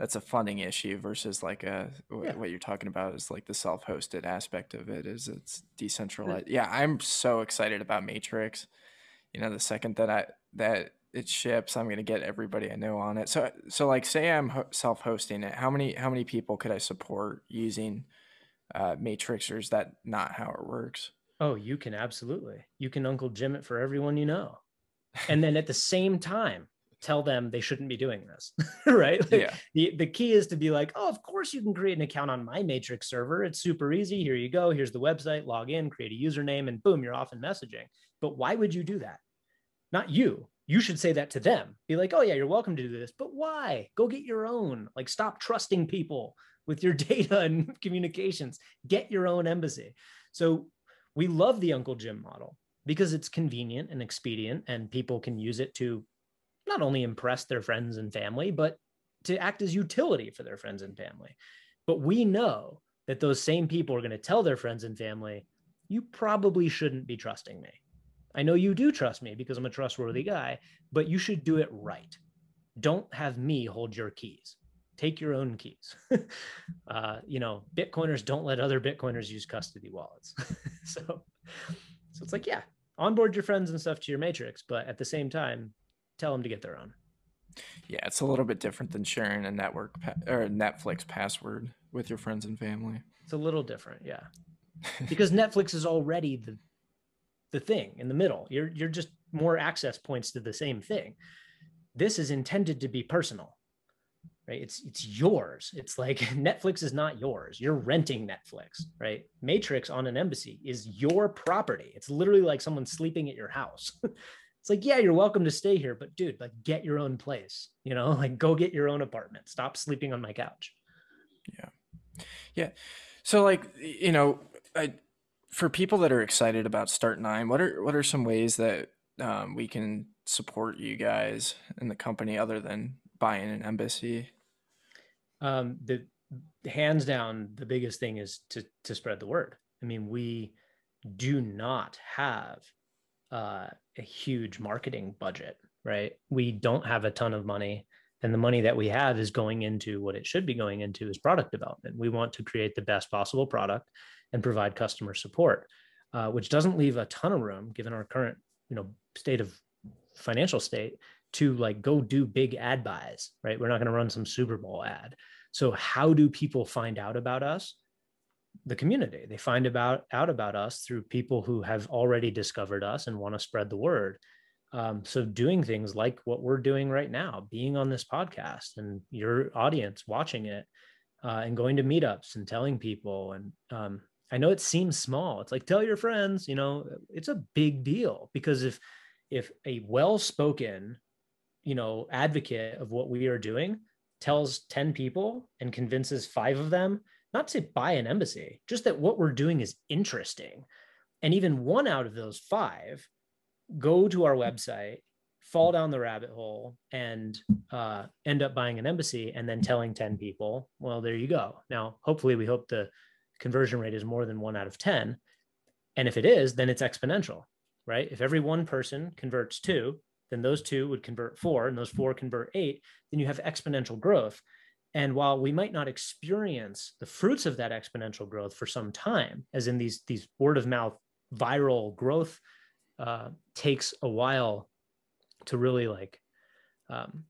that's a funding issue versus like a yeah. what you're talking about is like the self-hosted aspect of it is it's decentralized. Yeah, I'm so excited about Matrix. You know, the second that I that it ships, I'm gonna get everybody I know on it. So so like say I'm ho- self-hosting it. How many how many people could I support using uh, Matrix, or is that not how it works? Oh, you can absolutely. You can Uncle Jim it for everyone you know. And then at the same time, tell them they shouldn't be doing this. right? Like yeah. The, the key is to be like, oh, of course you can create an account on my Matrix server. It's super easy. Here you go. Here's the website, log in, create a username, and boom, you're off in messaging. But why would you do that? Not you. You should say that to them. Be like, oh, yeah, you're welcome to do this. But why? Go get your own. Like, stop trusting people with your data and communications. Get your own embassy. So we love the Uncle Jim model because it's convenient and expedient, and people can use it to not only impress their friends and family, but to act as utility for their friends and family. But we know that those same people are going to tell their friends and family, you probably shouldn't be trusting me. I know you do trust me because I'm a trustworthy guy, but you should do it right. Don't have me hold your keys take your own keys. uh, you know, Bitcoiners don't let other Bitcoiners use custody wallets. so, so it's like, yeah, onboard your friends and stuff to your matrix, but at the same time, tell them to get their own. Yeah, it's a little bit different than sharing a network pa- or a Netflix password with your friends and family. It's a little different, yeah. because Netflix is already the the thing in the middle. You're you're just more access points to the same thing. This is intended to be personal. Right? It's it's yours. It's like Netflix is not yours. You're renting Netflix, right? Matrix on an embassy is your property. It's literally like someone sleeping at your house. it's like, yeah, you're welcome to stay here, but dude, like get your own place, you know, like go get your own apartment. Stop sleeping on my couch. Yeah. Yeah. So like, you know, I, for people that are excited about Start9, what are what are some ways that um, we can support you guys and the company other than buying an embassy? Um, the hands down, the biggest thing is to to spread the word. I mean, we do not have uh, a huge marketing budget, right? We don't have a ton of money. And the money that we have is going into what it should be going into is product development. We want to create the best possible product and provide customer support, uh, which doesn't leave a ton of room given our current, you know, state of financial state to like go do big ad buys, right? We're not going to run some Super Bowl ad. So how do people find out about us? the community. They find about out about us through people who have already discovered us and want to spread the word. Um, so doing things like what we're doing right now, being on this podcast and your audience watching it, uh, and going to meetups and telling people. And um, I know it seems small. It's like tell your friends. You know, it's a big deal because if if a well-spoken, you know, advocate of what we are doing tells 10 people and convinces five of them not to buy an embassy, just that what we're doing is interesting. And even one out of those five go to our website, fall down the rabbit hole, and uh, end up buying an embassy and then telling 10 people, well, there you go. Now, hopefully, we hope the conversion rate is more than one out of 10. And if it is, then it's exponential, right? If every one person converts two, then those two would convert four, and those four convert eight, then you have exponential growth. And while we might not experience the fruits of that exponential growth for some time, as in these, these word of mouth viral growth uh, takes a while to really like um,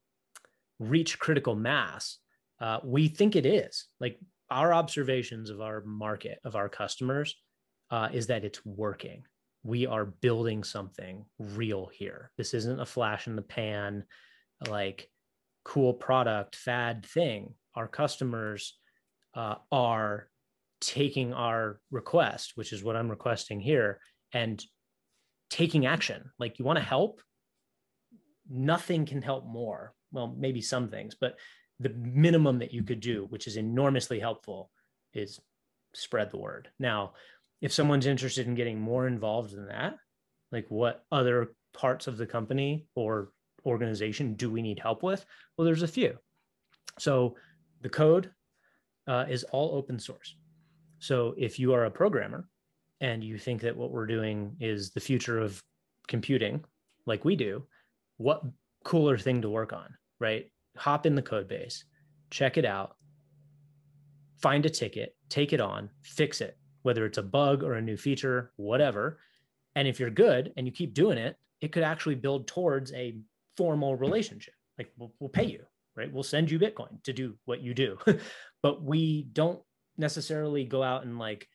reach critical mass, uh, we think it is. Like our observations of our market, of our customers, uh, is that it's working. We are building something real here. This isn't a flash in the pan, like cool product fad thing. Our customers uh, are taking our request which is what i'm requesting here and taking action. Like you want to help? Nothing can help more. Well maybe some things but the minimum that you could do which is enormously helpful is spread the word. Now if someone's interested in getting more involved in that like what other parts of the company or organization do we need help with? Well, there's a few. So the code uh, is all open source. So if you are a programmer and you think that what we're doing is the future of computing, like we do, what cooler thing to work on, right? Hop in the code base, check it out, find a ticket, take it on, fix it, whether it's a bug or a new feature, whatever. And if you're good and you keep doing it, it could actually build towards a formal relationship. Like we'll, we'll pay you, right? We'll send you Bitcoin to do what you do, but we don't necessarily go out and like,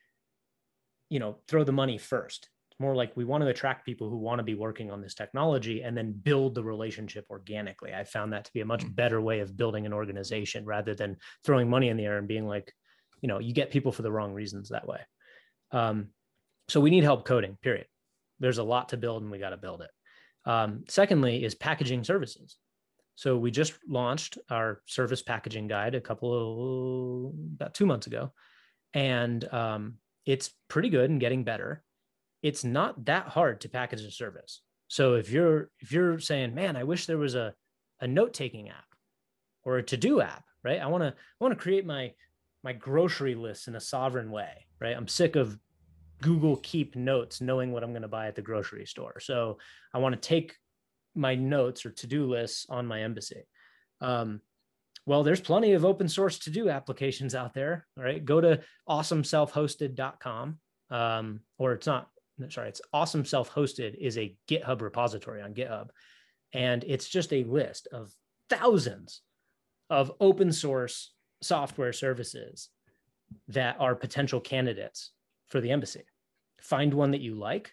you know, throw the money first. It's more like we want to attract people who want to be working on this technology and then build the relationship organically. I found that to be a much mm. better way of building an organization rather than throwing money in the air and being like, you know, you get people for the wrong reasons that way. Um, so we need help coding, period. There's a lot to build and we got to build it. Um, secondly, is packaging services. So we just launched our service packaging guide a couple of, about two months ago, and um, it's pretty good and getting better. It's not that hard to package a service. So if you're if you're saying, man, I wish there was a a note taking app or a to do app, right? I want to I want to create my my grocery list in a sovereign way, right? I'm sick of Google Keep notes, knowing what I'm going to buy at the grocery store. So I want to take my notes or to do lists on my embassy. Um, well, there's plenty of open source to do applications out there. Right. Go to awesomeselfhosted.com. Um, or it's not, sorry, it's awesome self hosted is a GitHub repository on GitHub. And it's just a list of thousands of open source software services that are potential candidates for the embassy. Find one that you like,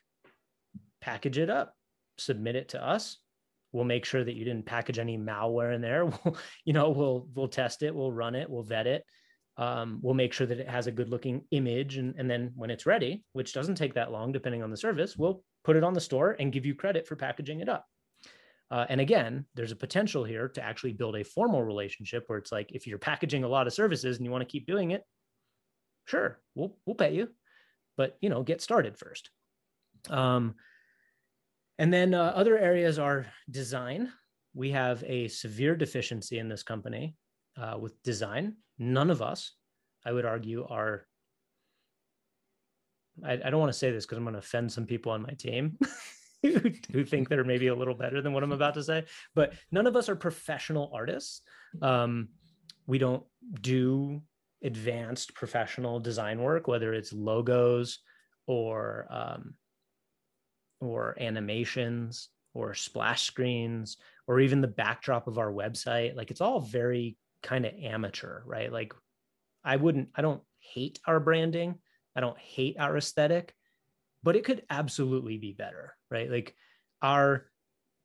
package it up, submit it to us. We'll make sure that you didn't package any malware in there. We'll, you know, we'll we'll test it, we'll run it, we'll vet it. Um, we'll make sure that it has a good looking image, and, and then when it's ready, which doesn't take that long depending on the service, we'll put it on the store and give you credit for packaging it up. Uh, and again, there's a potential here to actually build a formal relationship where it's like if you're packaging a lot of services and you want to keep doing it, sure, we'll we'll pay you, but you know, get started first. Um, and then uh, other areas are design. We have a severe deficiency in this company uh, with design. None of us, I would argue, are. I, I don't want to say this because I'm going to offend some people on my team. who, think they're maybe a little better than what I'm about to say. But none of us are professional artists. Um, we don't do advanced professional design work, whether it's logos or um, or animations or splash screens or even the backdrop of our website. Like it's all very kind of amateur, right? Like I wouldn't, I don't hate our branding. I don't hate our aesthetic but it could absolutely be better, right? Like our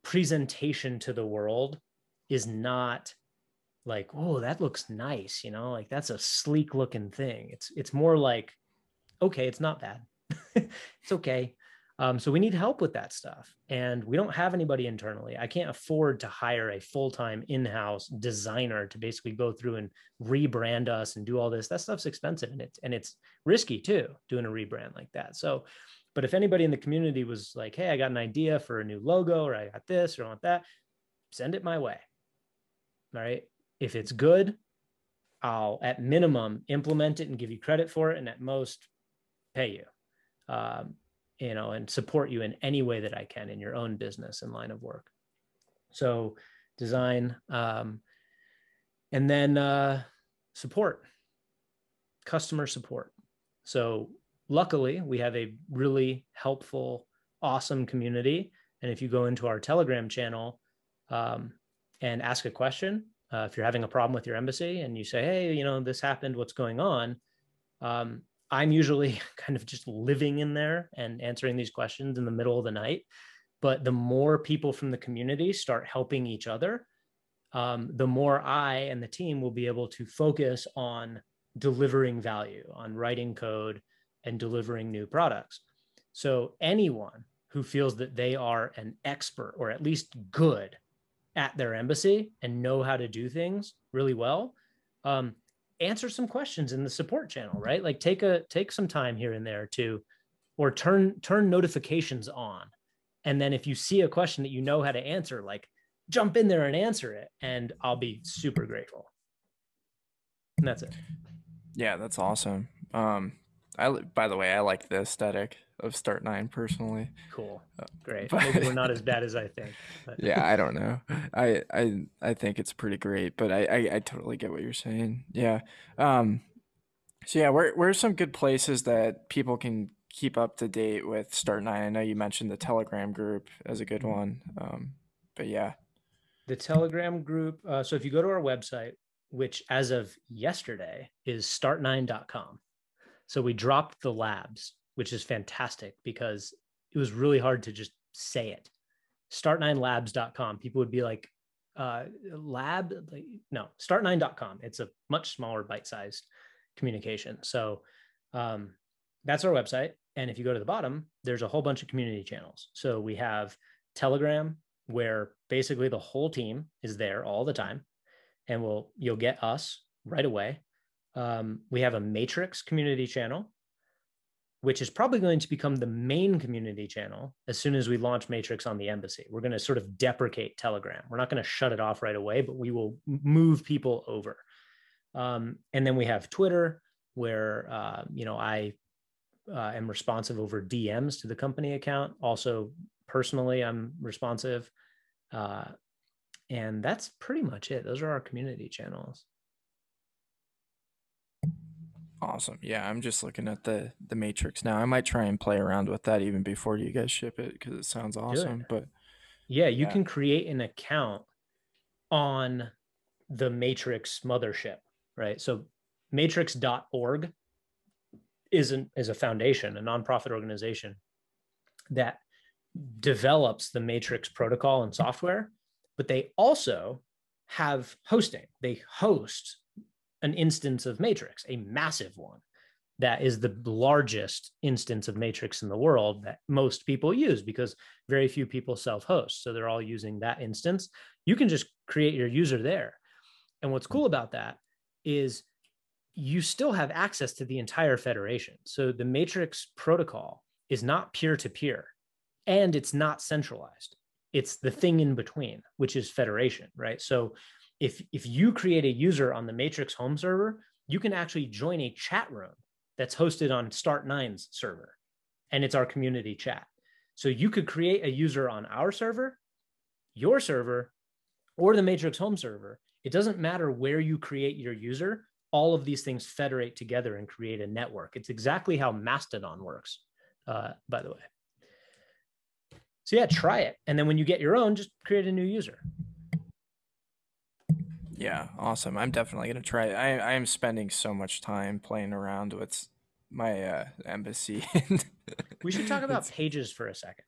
presentation to the world is not like, oh, that looks nice, you know, like that's a sleek looking thing. It's it's more like, okay, it's not bad. it's okay. Um, so we need help with that stuff. And we don't have anybody internally. I can't afford to hire a full-time in-house designer to basically go through and rebrand us and do all this. That stuff's expensive and it's and it's risky too, doing a rebrand like that. So but if anybody in the community was like, hey, I got an idea for a new logo, or I got this, or I want that, send it my way. All right. If it's good, I'll at minimum implement it and give you credit for it, and at most pay you, um, you know, and support you in any way that I can in your own business and line of work. So, design, um, and then uh, support, customer support. So luckily we have a really helpful awesome community. And if you go into our telegram channel um, and ask a question uh, if you're having a problem with your embassy and you say hey you know this happened. What's going on? Um, i'm usually kind of just living in there and answering these questions in the middle of the night. But the more people from the community start helping each other um, the more i and the team will be able to focus on delivering value on writing code and delivering new products. So anyone who feels that they are an expert or at least good at their embassy and know how to do things really well, um, answer some questions in the support channel, right? Like take a take some time here and there to, or turn turn notifications on, and then if you see a question that you know how to answer, like jump in there and answer it, and I'll be super grateful. And that's it. Yeah, that's awesome. Um, I by the way, I like the aesthetic of Start9 personally. Cool, uh, great. But, Maybe we're not as bad as I think. But. Yeah, I don't know. I I I think it's pretty great, but I, I I totally get what you're saying. Yeah. Um. So yeah, where where are some good places that people can keep up to date with Start9? I know you mentioned the Telegram group as a good mm-hmm. one. Um. But yeah. The Telegram group. Uh, so if you go to our website, which as of yesterday is start9.com so we dropped the labs, which is fantastic because it was really hard to just say it. Start9labs.com. People would be like, uh, lab, no, start9.com. It's a much smaller bite sized communication. So um, that's our website. And if you go to the bottom, there's a whole bunch of community channels. So we have Telegram, where basically the whole team is there all the time, and we'll you'll get us right away. Um, we have a Matrix community channel, which is probably going to become the main community channel as soon as we launch Matrix on the embassy. We're going to sort of deprecate Telegram. We're not going to shut it off right away, but we will move people over. Um, and then we have Twitter, where uh, you know I uh, am responsive over DMs to the company account. Also, personally, I'm responsive, uh, and that's pretty much it. Those are our community channels. Awesome. Yeah, I'm just looking at the the matrix now. I might try and play around with that even before you guys ship it because it sounds awesome. But yeah, you yeah. can create an account on the matrix mothership, right? So matrix.org is an is a foundation, a nonprofit organization that develops the Matrix protocol and software, but they also have hosting. They host an instance of Matrix, a massive one that is the largest instance of Matrix in the world that most people use because very few people self host. So they're all using that instance. You can just create your user there. And what's cool about that is you still have access to the entire federation. So the Matrix protocol is not peer to peer and it's not centralized. It's the thing in between, which is federation, right? So if if you create a user on the Matrix home server, you can actually join a chat room that's hosted on Start9's server, and it's our community chat. So you could create a user on our server, your server, or the Matrix home server. It doesn't matter where you create your user. All of these things federate together and create a network. It's exactly how Mastodon works, uh, by the way. So yeah, try it. And then when you get your own, just create a new user. Yeah, awesome. I'm definitely gonna try it. I I am spending so much time playing around with my uh, embassy. we should talk about pages for a second.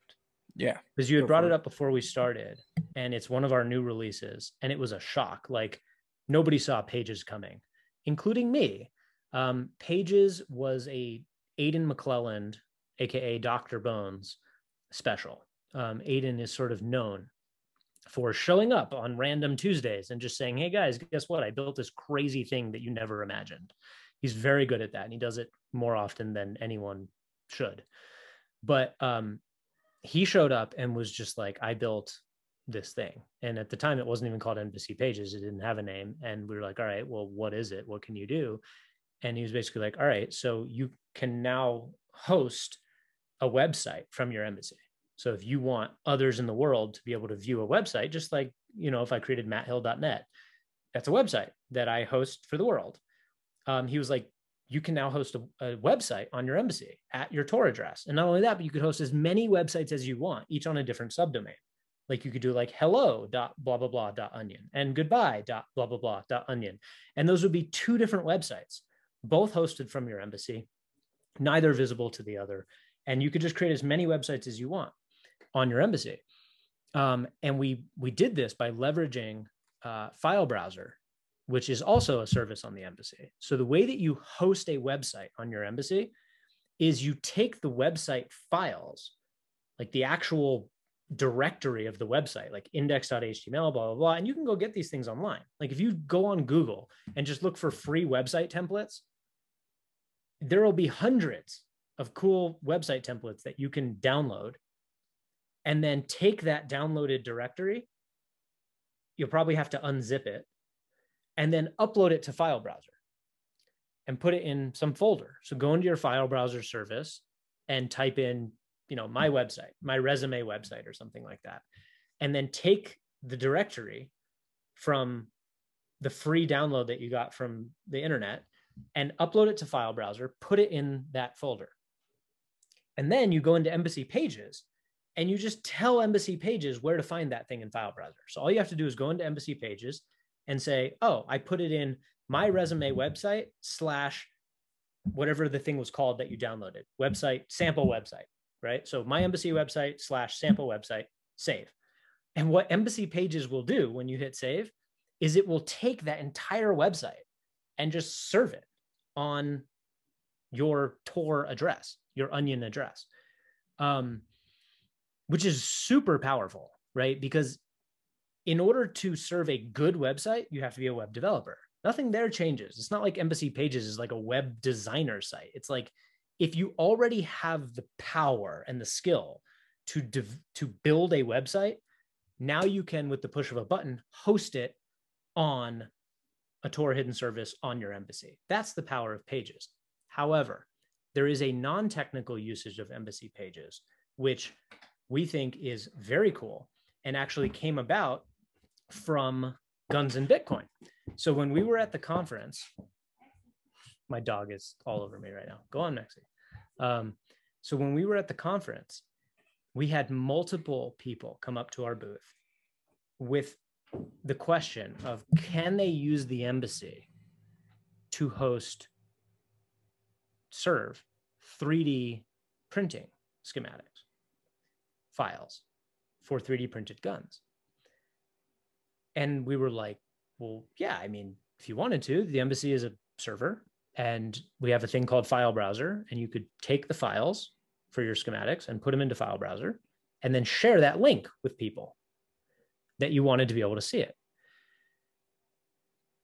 Yeah, because you had brought it up before we started, and it's one of our new releases, and it was a shock. Like nobody saw pages coming, including me. Um, pages was a Aiden McClelland, aka Doctor Bones, special. Um, Aiden is sort of known for showing up on random Tuesdays and just saying, Hey guys, guess what? I built this crazy thing that you never imagined. He's very good at that and he does it more often than anyone should. But um, he showed up and was just like, I built this thing. And at the time, it wasn't even called Embassy Pages, it didn't have a name. And we were like, All right, well, what is it? What can you do? And he was basically like, All right, so you can now host a website from your embassy. So if you want others in the world to be able to view a website, just like, you know, if I created matthill.net, that's a website that I host for the world. Um, he was like, you can now host a, a, website on your embassy at your Tor address. And not only that, but you could host as many websites as you want, each on a different subdomain. Like you could do like hello dot blah blah blah dot onion and goodbye dot blah blah blah dot onion. And those would be two different websites, both hosted from your embassy, neither visible to the other. And you could just create as many websites as you want on your embassy. Um, and we we did this by leveraging uh, File Browser, which is also a service on the embassy. So the way that you host a website on your embassy is you take the website files, like the actual directory of the website, like index.html, blah, blah, blah. And you can go get these things online. Like if you go on Google and just look for free website templates, there will be hundreds of cool website templates that you can download and then take that downloaded directory. You'll probably have to unzip it and then upload it to file browser and put it in some folder. So go into your file browser service and type in, you know, my website, my resume website or something like that. And then take the directory from the free download that you got from the internet and upload it to file browser, put it in that folder. And then you go into embassy pages and you just tell embassy pages where to find that thing in file browser. So all you have to do is go into embassy pages and say oh i put it in my resume website slash whatever the thing was called that you downloaded website sample website right? So my embassy website slash sample website save. And what embassy pages will do when you hit save is it will take that entire website and just serve it on your tor address your onion address. Um, which is super powerful, right? Because in order to serve a good website, you have to be a web developer. Nothing there changes. It's not like Embassy Pages is like a web designer site. It's like if you already have the power and the skill to dev- to build a website, now you can with the push of a button host it on a Tor hidden service on your embassy. That's the power of Pages. However, there is a non-technical usage of Embassy Pages which we think is very cool and actually came about from guns and Bitcoin. So when we were at the conference, my dog is all over me right now. Go on, Mexi. Um, so when we were at the conference, we had multiple people come up to our booth with the question of can they use the embassy to host serve 3D printing schematics files for 3D printed guns. And we were like, well, yeah, I mean, if you wanted to, the embassy is a server and we have a thing called file browser and you could take the files for your schematics and put them into file browser and then share that link with people that you wanted to be able to see it.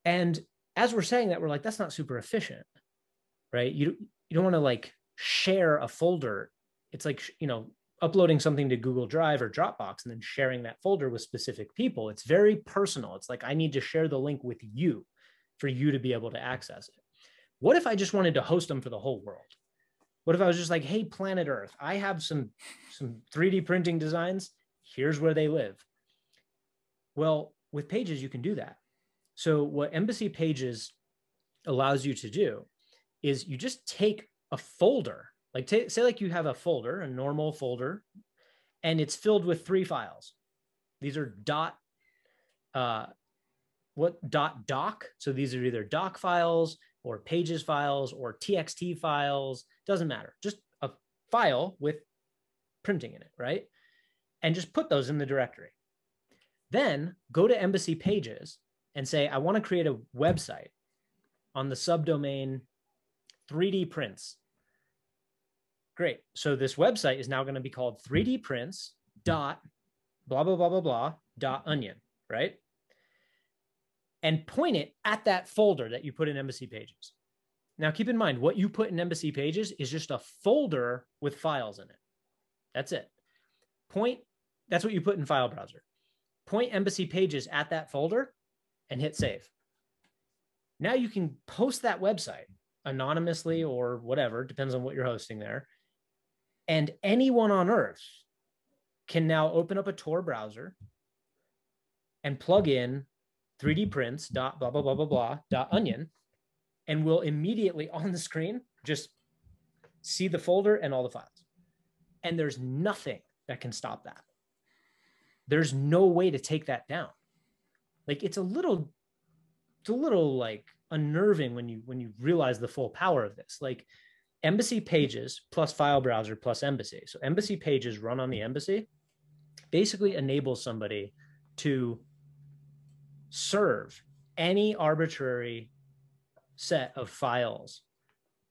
And as we're saying that, we're like, that's not super efficient, right? You, you don't want to like share a folder. It's like, you know, uploading something to Google Drive or Dropbox and then sharing that folder with specific people. It's very personal. It's like, I need to share the link with you for you to be able to access it. What if I just wanted to host them for the whole world? What if I was just like, hey, planet Earth, I have some some 3D printing designs. Here's where they live. Well, with Pages, you can do that. So what Embassy Pages allows you to do is you just take a folder, like t- say like you have a folder, a normal folder, and it's filled with three files. These are dot uh, what dot doc. So these are either doc files or pages files or txt files. Doesn't matter. Just a file with printing in it, right? And just put those in the directory. Then go to Embassy Pages and say, I want to create a website on the subdomain 3D prints. Great. So this website is now going to be called 3D prints dot blah blah blah blah blah dot onion, right? And point it at that folder that you put in Embassy Pages. Now keep in mind what you put in Embassy Pages is just a folder with files in it. That's it. Point that's what you put in file browser. Point Embassy Pages at that folder and hit save. Now you can post that website anonymously or whatever, depends on what you're hosting there. And anyone on earth can now open up a Tor browser and plug in 3D prints dot blah blah blah blah blah dot onion and will immediately on the screen just see the folder and all the files. And there's nothing that can stop that. There's no way to take that down like it's a little it's a little like unnerving when you when you realize the full power of this like embassy pages plus file browser plus embassy so embassy pages run on the embassy basically enables somebody to serve any arbitrary set of files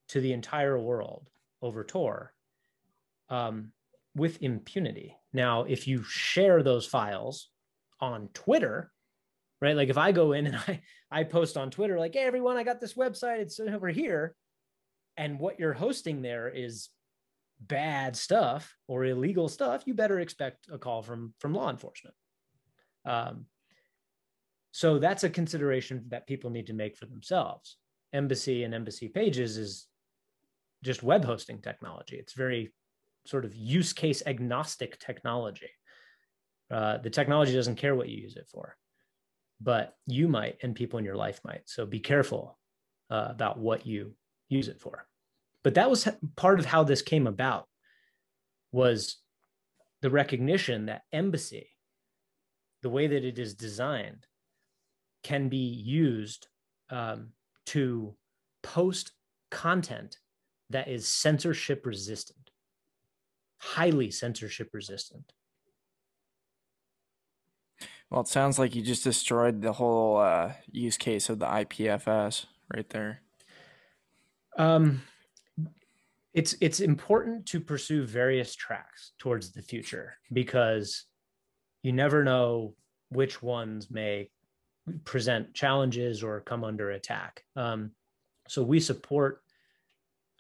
to the entire world over tor um, with impunity now if you share those files on twitter right? Like if I go in and I I post on Twitter like, "Hey everyone, I got this website. It's over here," and what you're hosting there is bad stuff or illegal stuff, you better expect a call from from law enforcement. Um, so that's a consideration that people need to make for themselves. Embassy and Embassy Pages is just web hosting technology. It's very sort of use case agnostic technology. Uh, the technology doesn't care what you use it for but you might and people in your life might. So be careful uh, about what you use it for. But that was part of how this came about was the recognition that embassy, the way that it is designed, can be used um, to post content that is censorship resistant, highly censorship resistant. Well, it sounds like you just destroyed the whole uh, use case of the IPFS right there. Um, it's it's important to pursue various tracks towards the future because you never know which ones may present challenges or come under attack. Um, so we support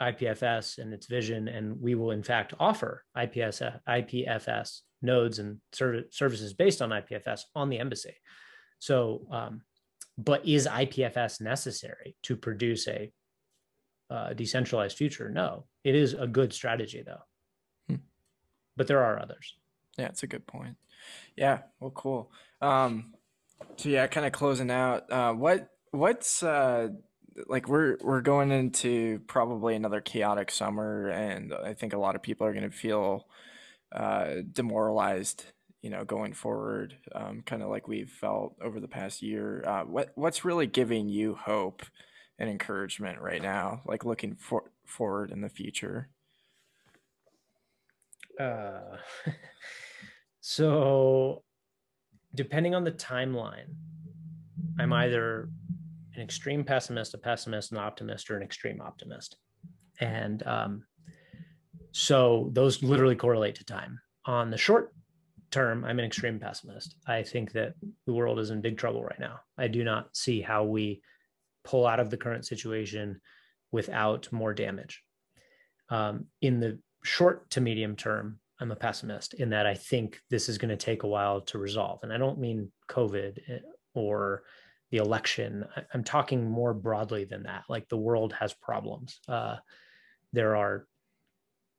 IPFS and its vision, and we will in fact offer IPS, IPFS nodes and services based on IPFS on the embassy. So, um, but is IPFS necessary to produce a uh, decentralized future? No, it is a good strategy though. Hmm. But there are others. Yeah, it's a good point. Yeah, well, cool. Um, so yeah, kind of closing out. Uh, what what's uh, like we're we're going into probably another chaotic summer, and I think a lot of people are going to feel uh, demoralized, you know, going forward, um, kind of like we've felt over the past year. Uh, what what's really giving you hope and encouragement right now, like looking for, forward in the future? Uh, so, depending on the timeline, I'm either an extreme pessimist, a pessimist, an optimist, or an extreme optimist. And um, so those literally correlate to time. On the short term, I'm an extreme pessimist. I think that the world is in big trouble right now. I do not see how we pull out of the current situation without more damage. Um, in the short to medium term, I'm a pessimist in that I think this is going to take a while to resolve. And I don't mean COVID eh, or the election. I'm talking more broadly than that. Like the world has problems. Uh, there are,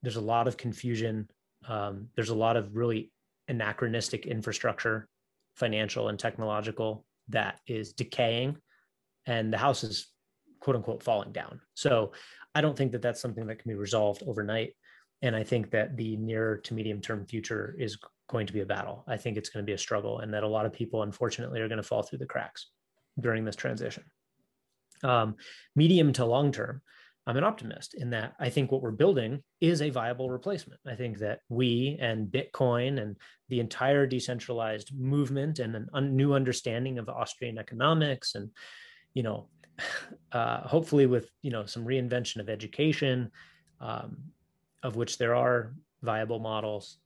there's a lot of confusion. Um, there's a lot of really anachronistic infrastructure, financial and technological, that is decaying, and the house is quote unquote falling down. So I don't think that that's something that can be resolved overnight. And I think that the near to medium term future is going to be a battle. I think it's going to be a struggle, and that a lot of people, unfortunately, are going to fall through the cracks during this transition. Um, medium to long term, I'm an optimist in that I think what we're building is a viable replacement. I think that we and Bitcoin and the entire decentralized movement and a un- new understanding of Austrian economics and, you know, uh, hopefully with, you know, some reinvention of education, um, of which there are viable models,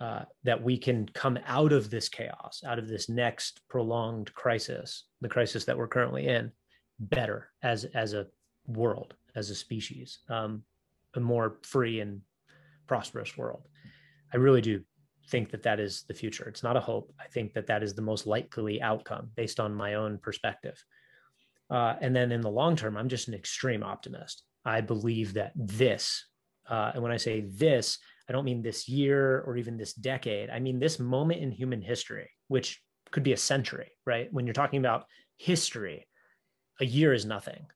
uh, that we can come out of this chaos, out of this next prolonged crisis, the crisis that we're currently in, better as as a world as a species, um, a more free and prosperous world. I really do think that that is the future. It's not a hope. I think that that is the most likely outcome based on my own perspective. Uh, and then in the long term, I'm just an extreme optimist. I believe that this, uh, and when I say this, I don't mean this year or even this decade. I mean this moment in human history, which could be a century, right? When you're talking about history, a year is nothing.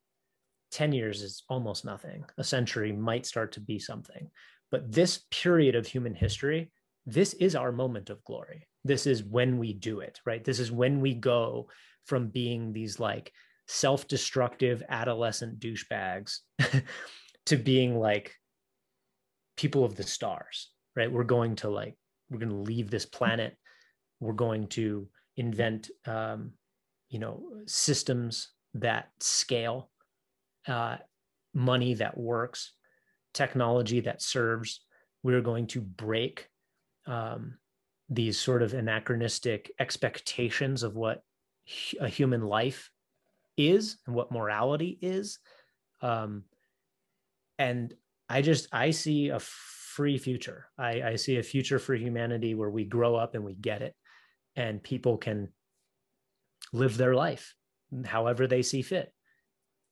10 years is almost nothing. A century might start to be something. But this period of human history, this is our moment of glory. This is when we do it, right? This is when we go from being these like self destructive adolescent douchebags to being like people of the stars, right? We're going to like, we're going to leave this planet. We're going to invent, um, you know, systems that scale uh, money that works, technology that serves. We're going to break um, these sort of anachronistic expectations of what a human life is and what morality is. Um, and I just I see a free future. I, I see a future for humanity where we grow up and we get it, and people can live their life however they see fit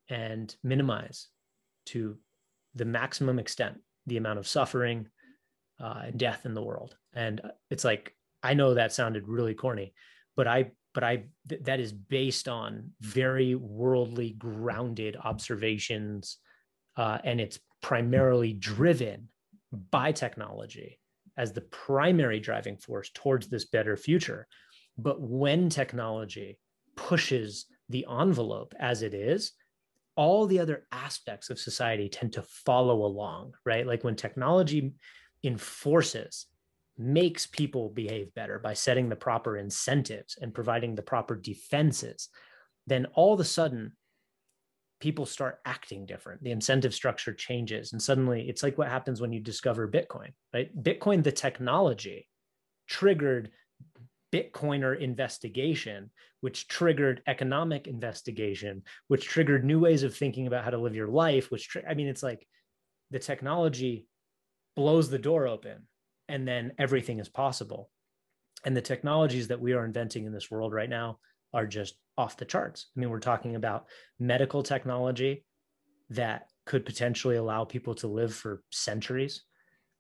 and minimize to the maximum extent the amount of suffering uh, and death in the world. And it's like I know that sounded really corny, but I but I th- that is based on very worldly grounded observations, uh, and it's primarily driven by technology as the primary driving force towards this better future. But when technology pushes the envelope as it is, all the other aspects of society tend to follow along, right? Like when technology enforces, makes people behave better by setting the proper incentives and providing the proper defenses, then all of a sudden people start acting different. The incentive structure changes. And suddenly it's like what happens when you discover Bitcoin, right? Bitcoin, the technology, triggered Bitcoiner investigation, which triggered economic investigation, which triggered new ways of thinking about how to live your life, which, I mean, it's like the technology blows the door open and then everything is possible. And the technologies that we are inventing in this world right now are just off the charts. I mean, we're talking about medical technology that could potentially allow people to live for centuries.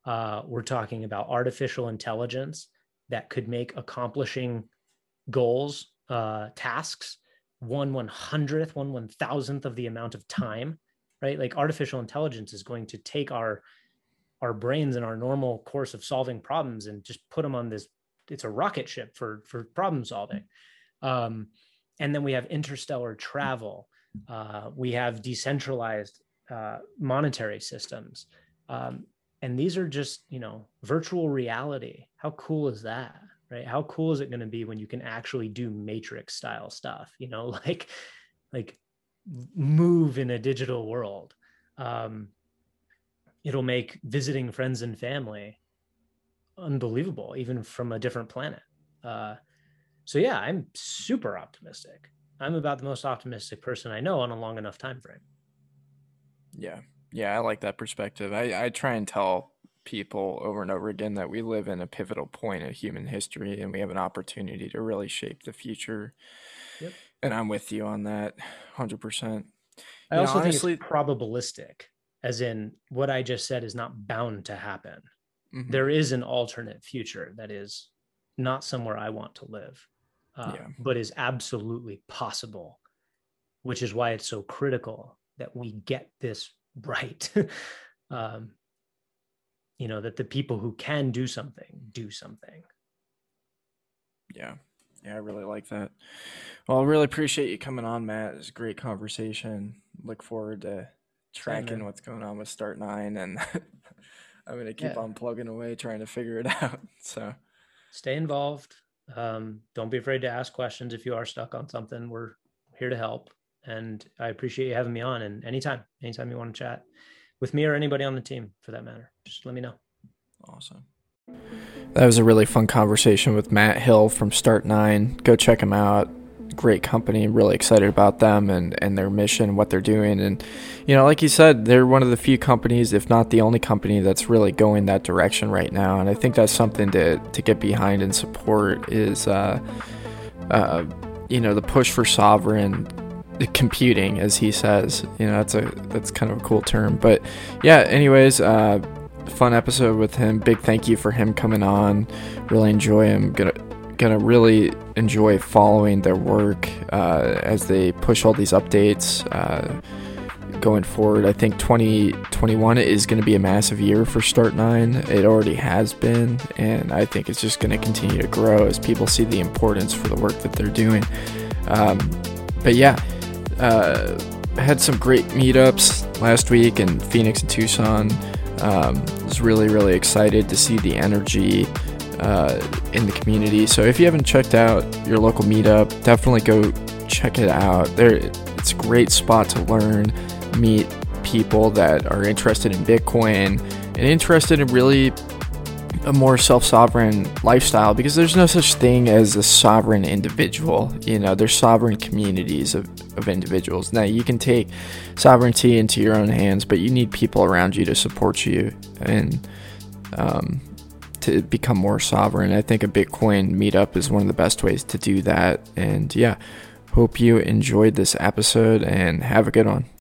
Uh, we're talking about artificial intelligence that could make accomplishing goals, uh, tasks, one one hundredth, one one thousandth of the amount of time, right? Like artificial intelligence is going to take our our brains and our normal course of solving problems and just put them on this. It's a rocket ship for for problem solving. Um, and then we have interstellar travel. Uh, we have decentralized uh, monetary systems. Um, and these are just you know virtual reality how cool is that right how cool is it going to be when you can actually do matrix style stuff you know like like move in a digital world um it'll make visiting friends and family unbelievable even from a different planet uh so yeah i'm super optimistic i'm about the most optimistic person i know on a long enough time frame yeah yeah i like that perspective i i try and tell people over and over again that we live in a pivotal point of human history and we have an opportunity to really shape the future. Yep. And I'm with you on that 100%. I you also know, honestly, think it's probabilistic, as in what I just said is not bound to happen. Mm-hmm. There is an alternate future that is not somewhere I want to live, uh, yeah. but is absolutely possible, which is why it's so critical that we get this right. um, you know that the people who can do something do something yeah yeah i really like that well i really appreciate you coming on matt it's a great conversation look forward to tracking what's going on with Start9 and i'm going to keep yeah. on plugging away trying to figure it out so stay involved um, don't be afraid to ask questions if you are stuck on something we're here to help and i appreciate you having me on and anytime anytime you want to chat with me or anybody on the team for that matter. Just let me know. Awesome. That was a really fun conversation with Matt Hill from Start9. Go check him out. Great company. Really excited about them and, and their mission, what they're doing. And, you know, like you said, they're one of the few companies, if not the only company, that's really going that direction right now. And I think that's something to, to get behind and support is, uh, uh, you know, the push for sovereign computing, as he says. You know, that's a that's kind of a cool term. But yeah, anyways, uh, fun episode with him. Big thank you for him coming on. Really enjoy him. Gonna gonna really enjoy following their work uh, as they push all these updates. Uh, going forward, I think 2021 is to be a massive year for Start9. It already has been, and I think it's just to continue to grow as people see the importance for the work that they're doing. Um, but yeah, uh, had some great meetups last week in Phoenix and Tucson. Um, was really really excited to see the energy uh, in the community. So if you haven't checked out your local meetup, definitely go check it out. There, it's a great spot to learn, meet people that are interested in Bitcoin and interested in really a more self-sovereign lifestyle because there's no such thing as a sovereign individual you know there's sovereign communities of, of individuals now you can take sovereignty into your own hands but you need people around you to support you and um, to become more sovereign. I think a bitcoin meetup is one of the best ways to do that. And yeah hope you enjoyed this episode and have a good one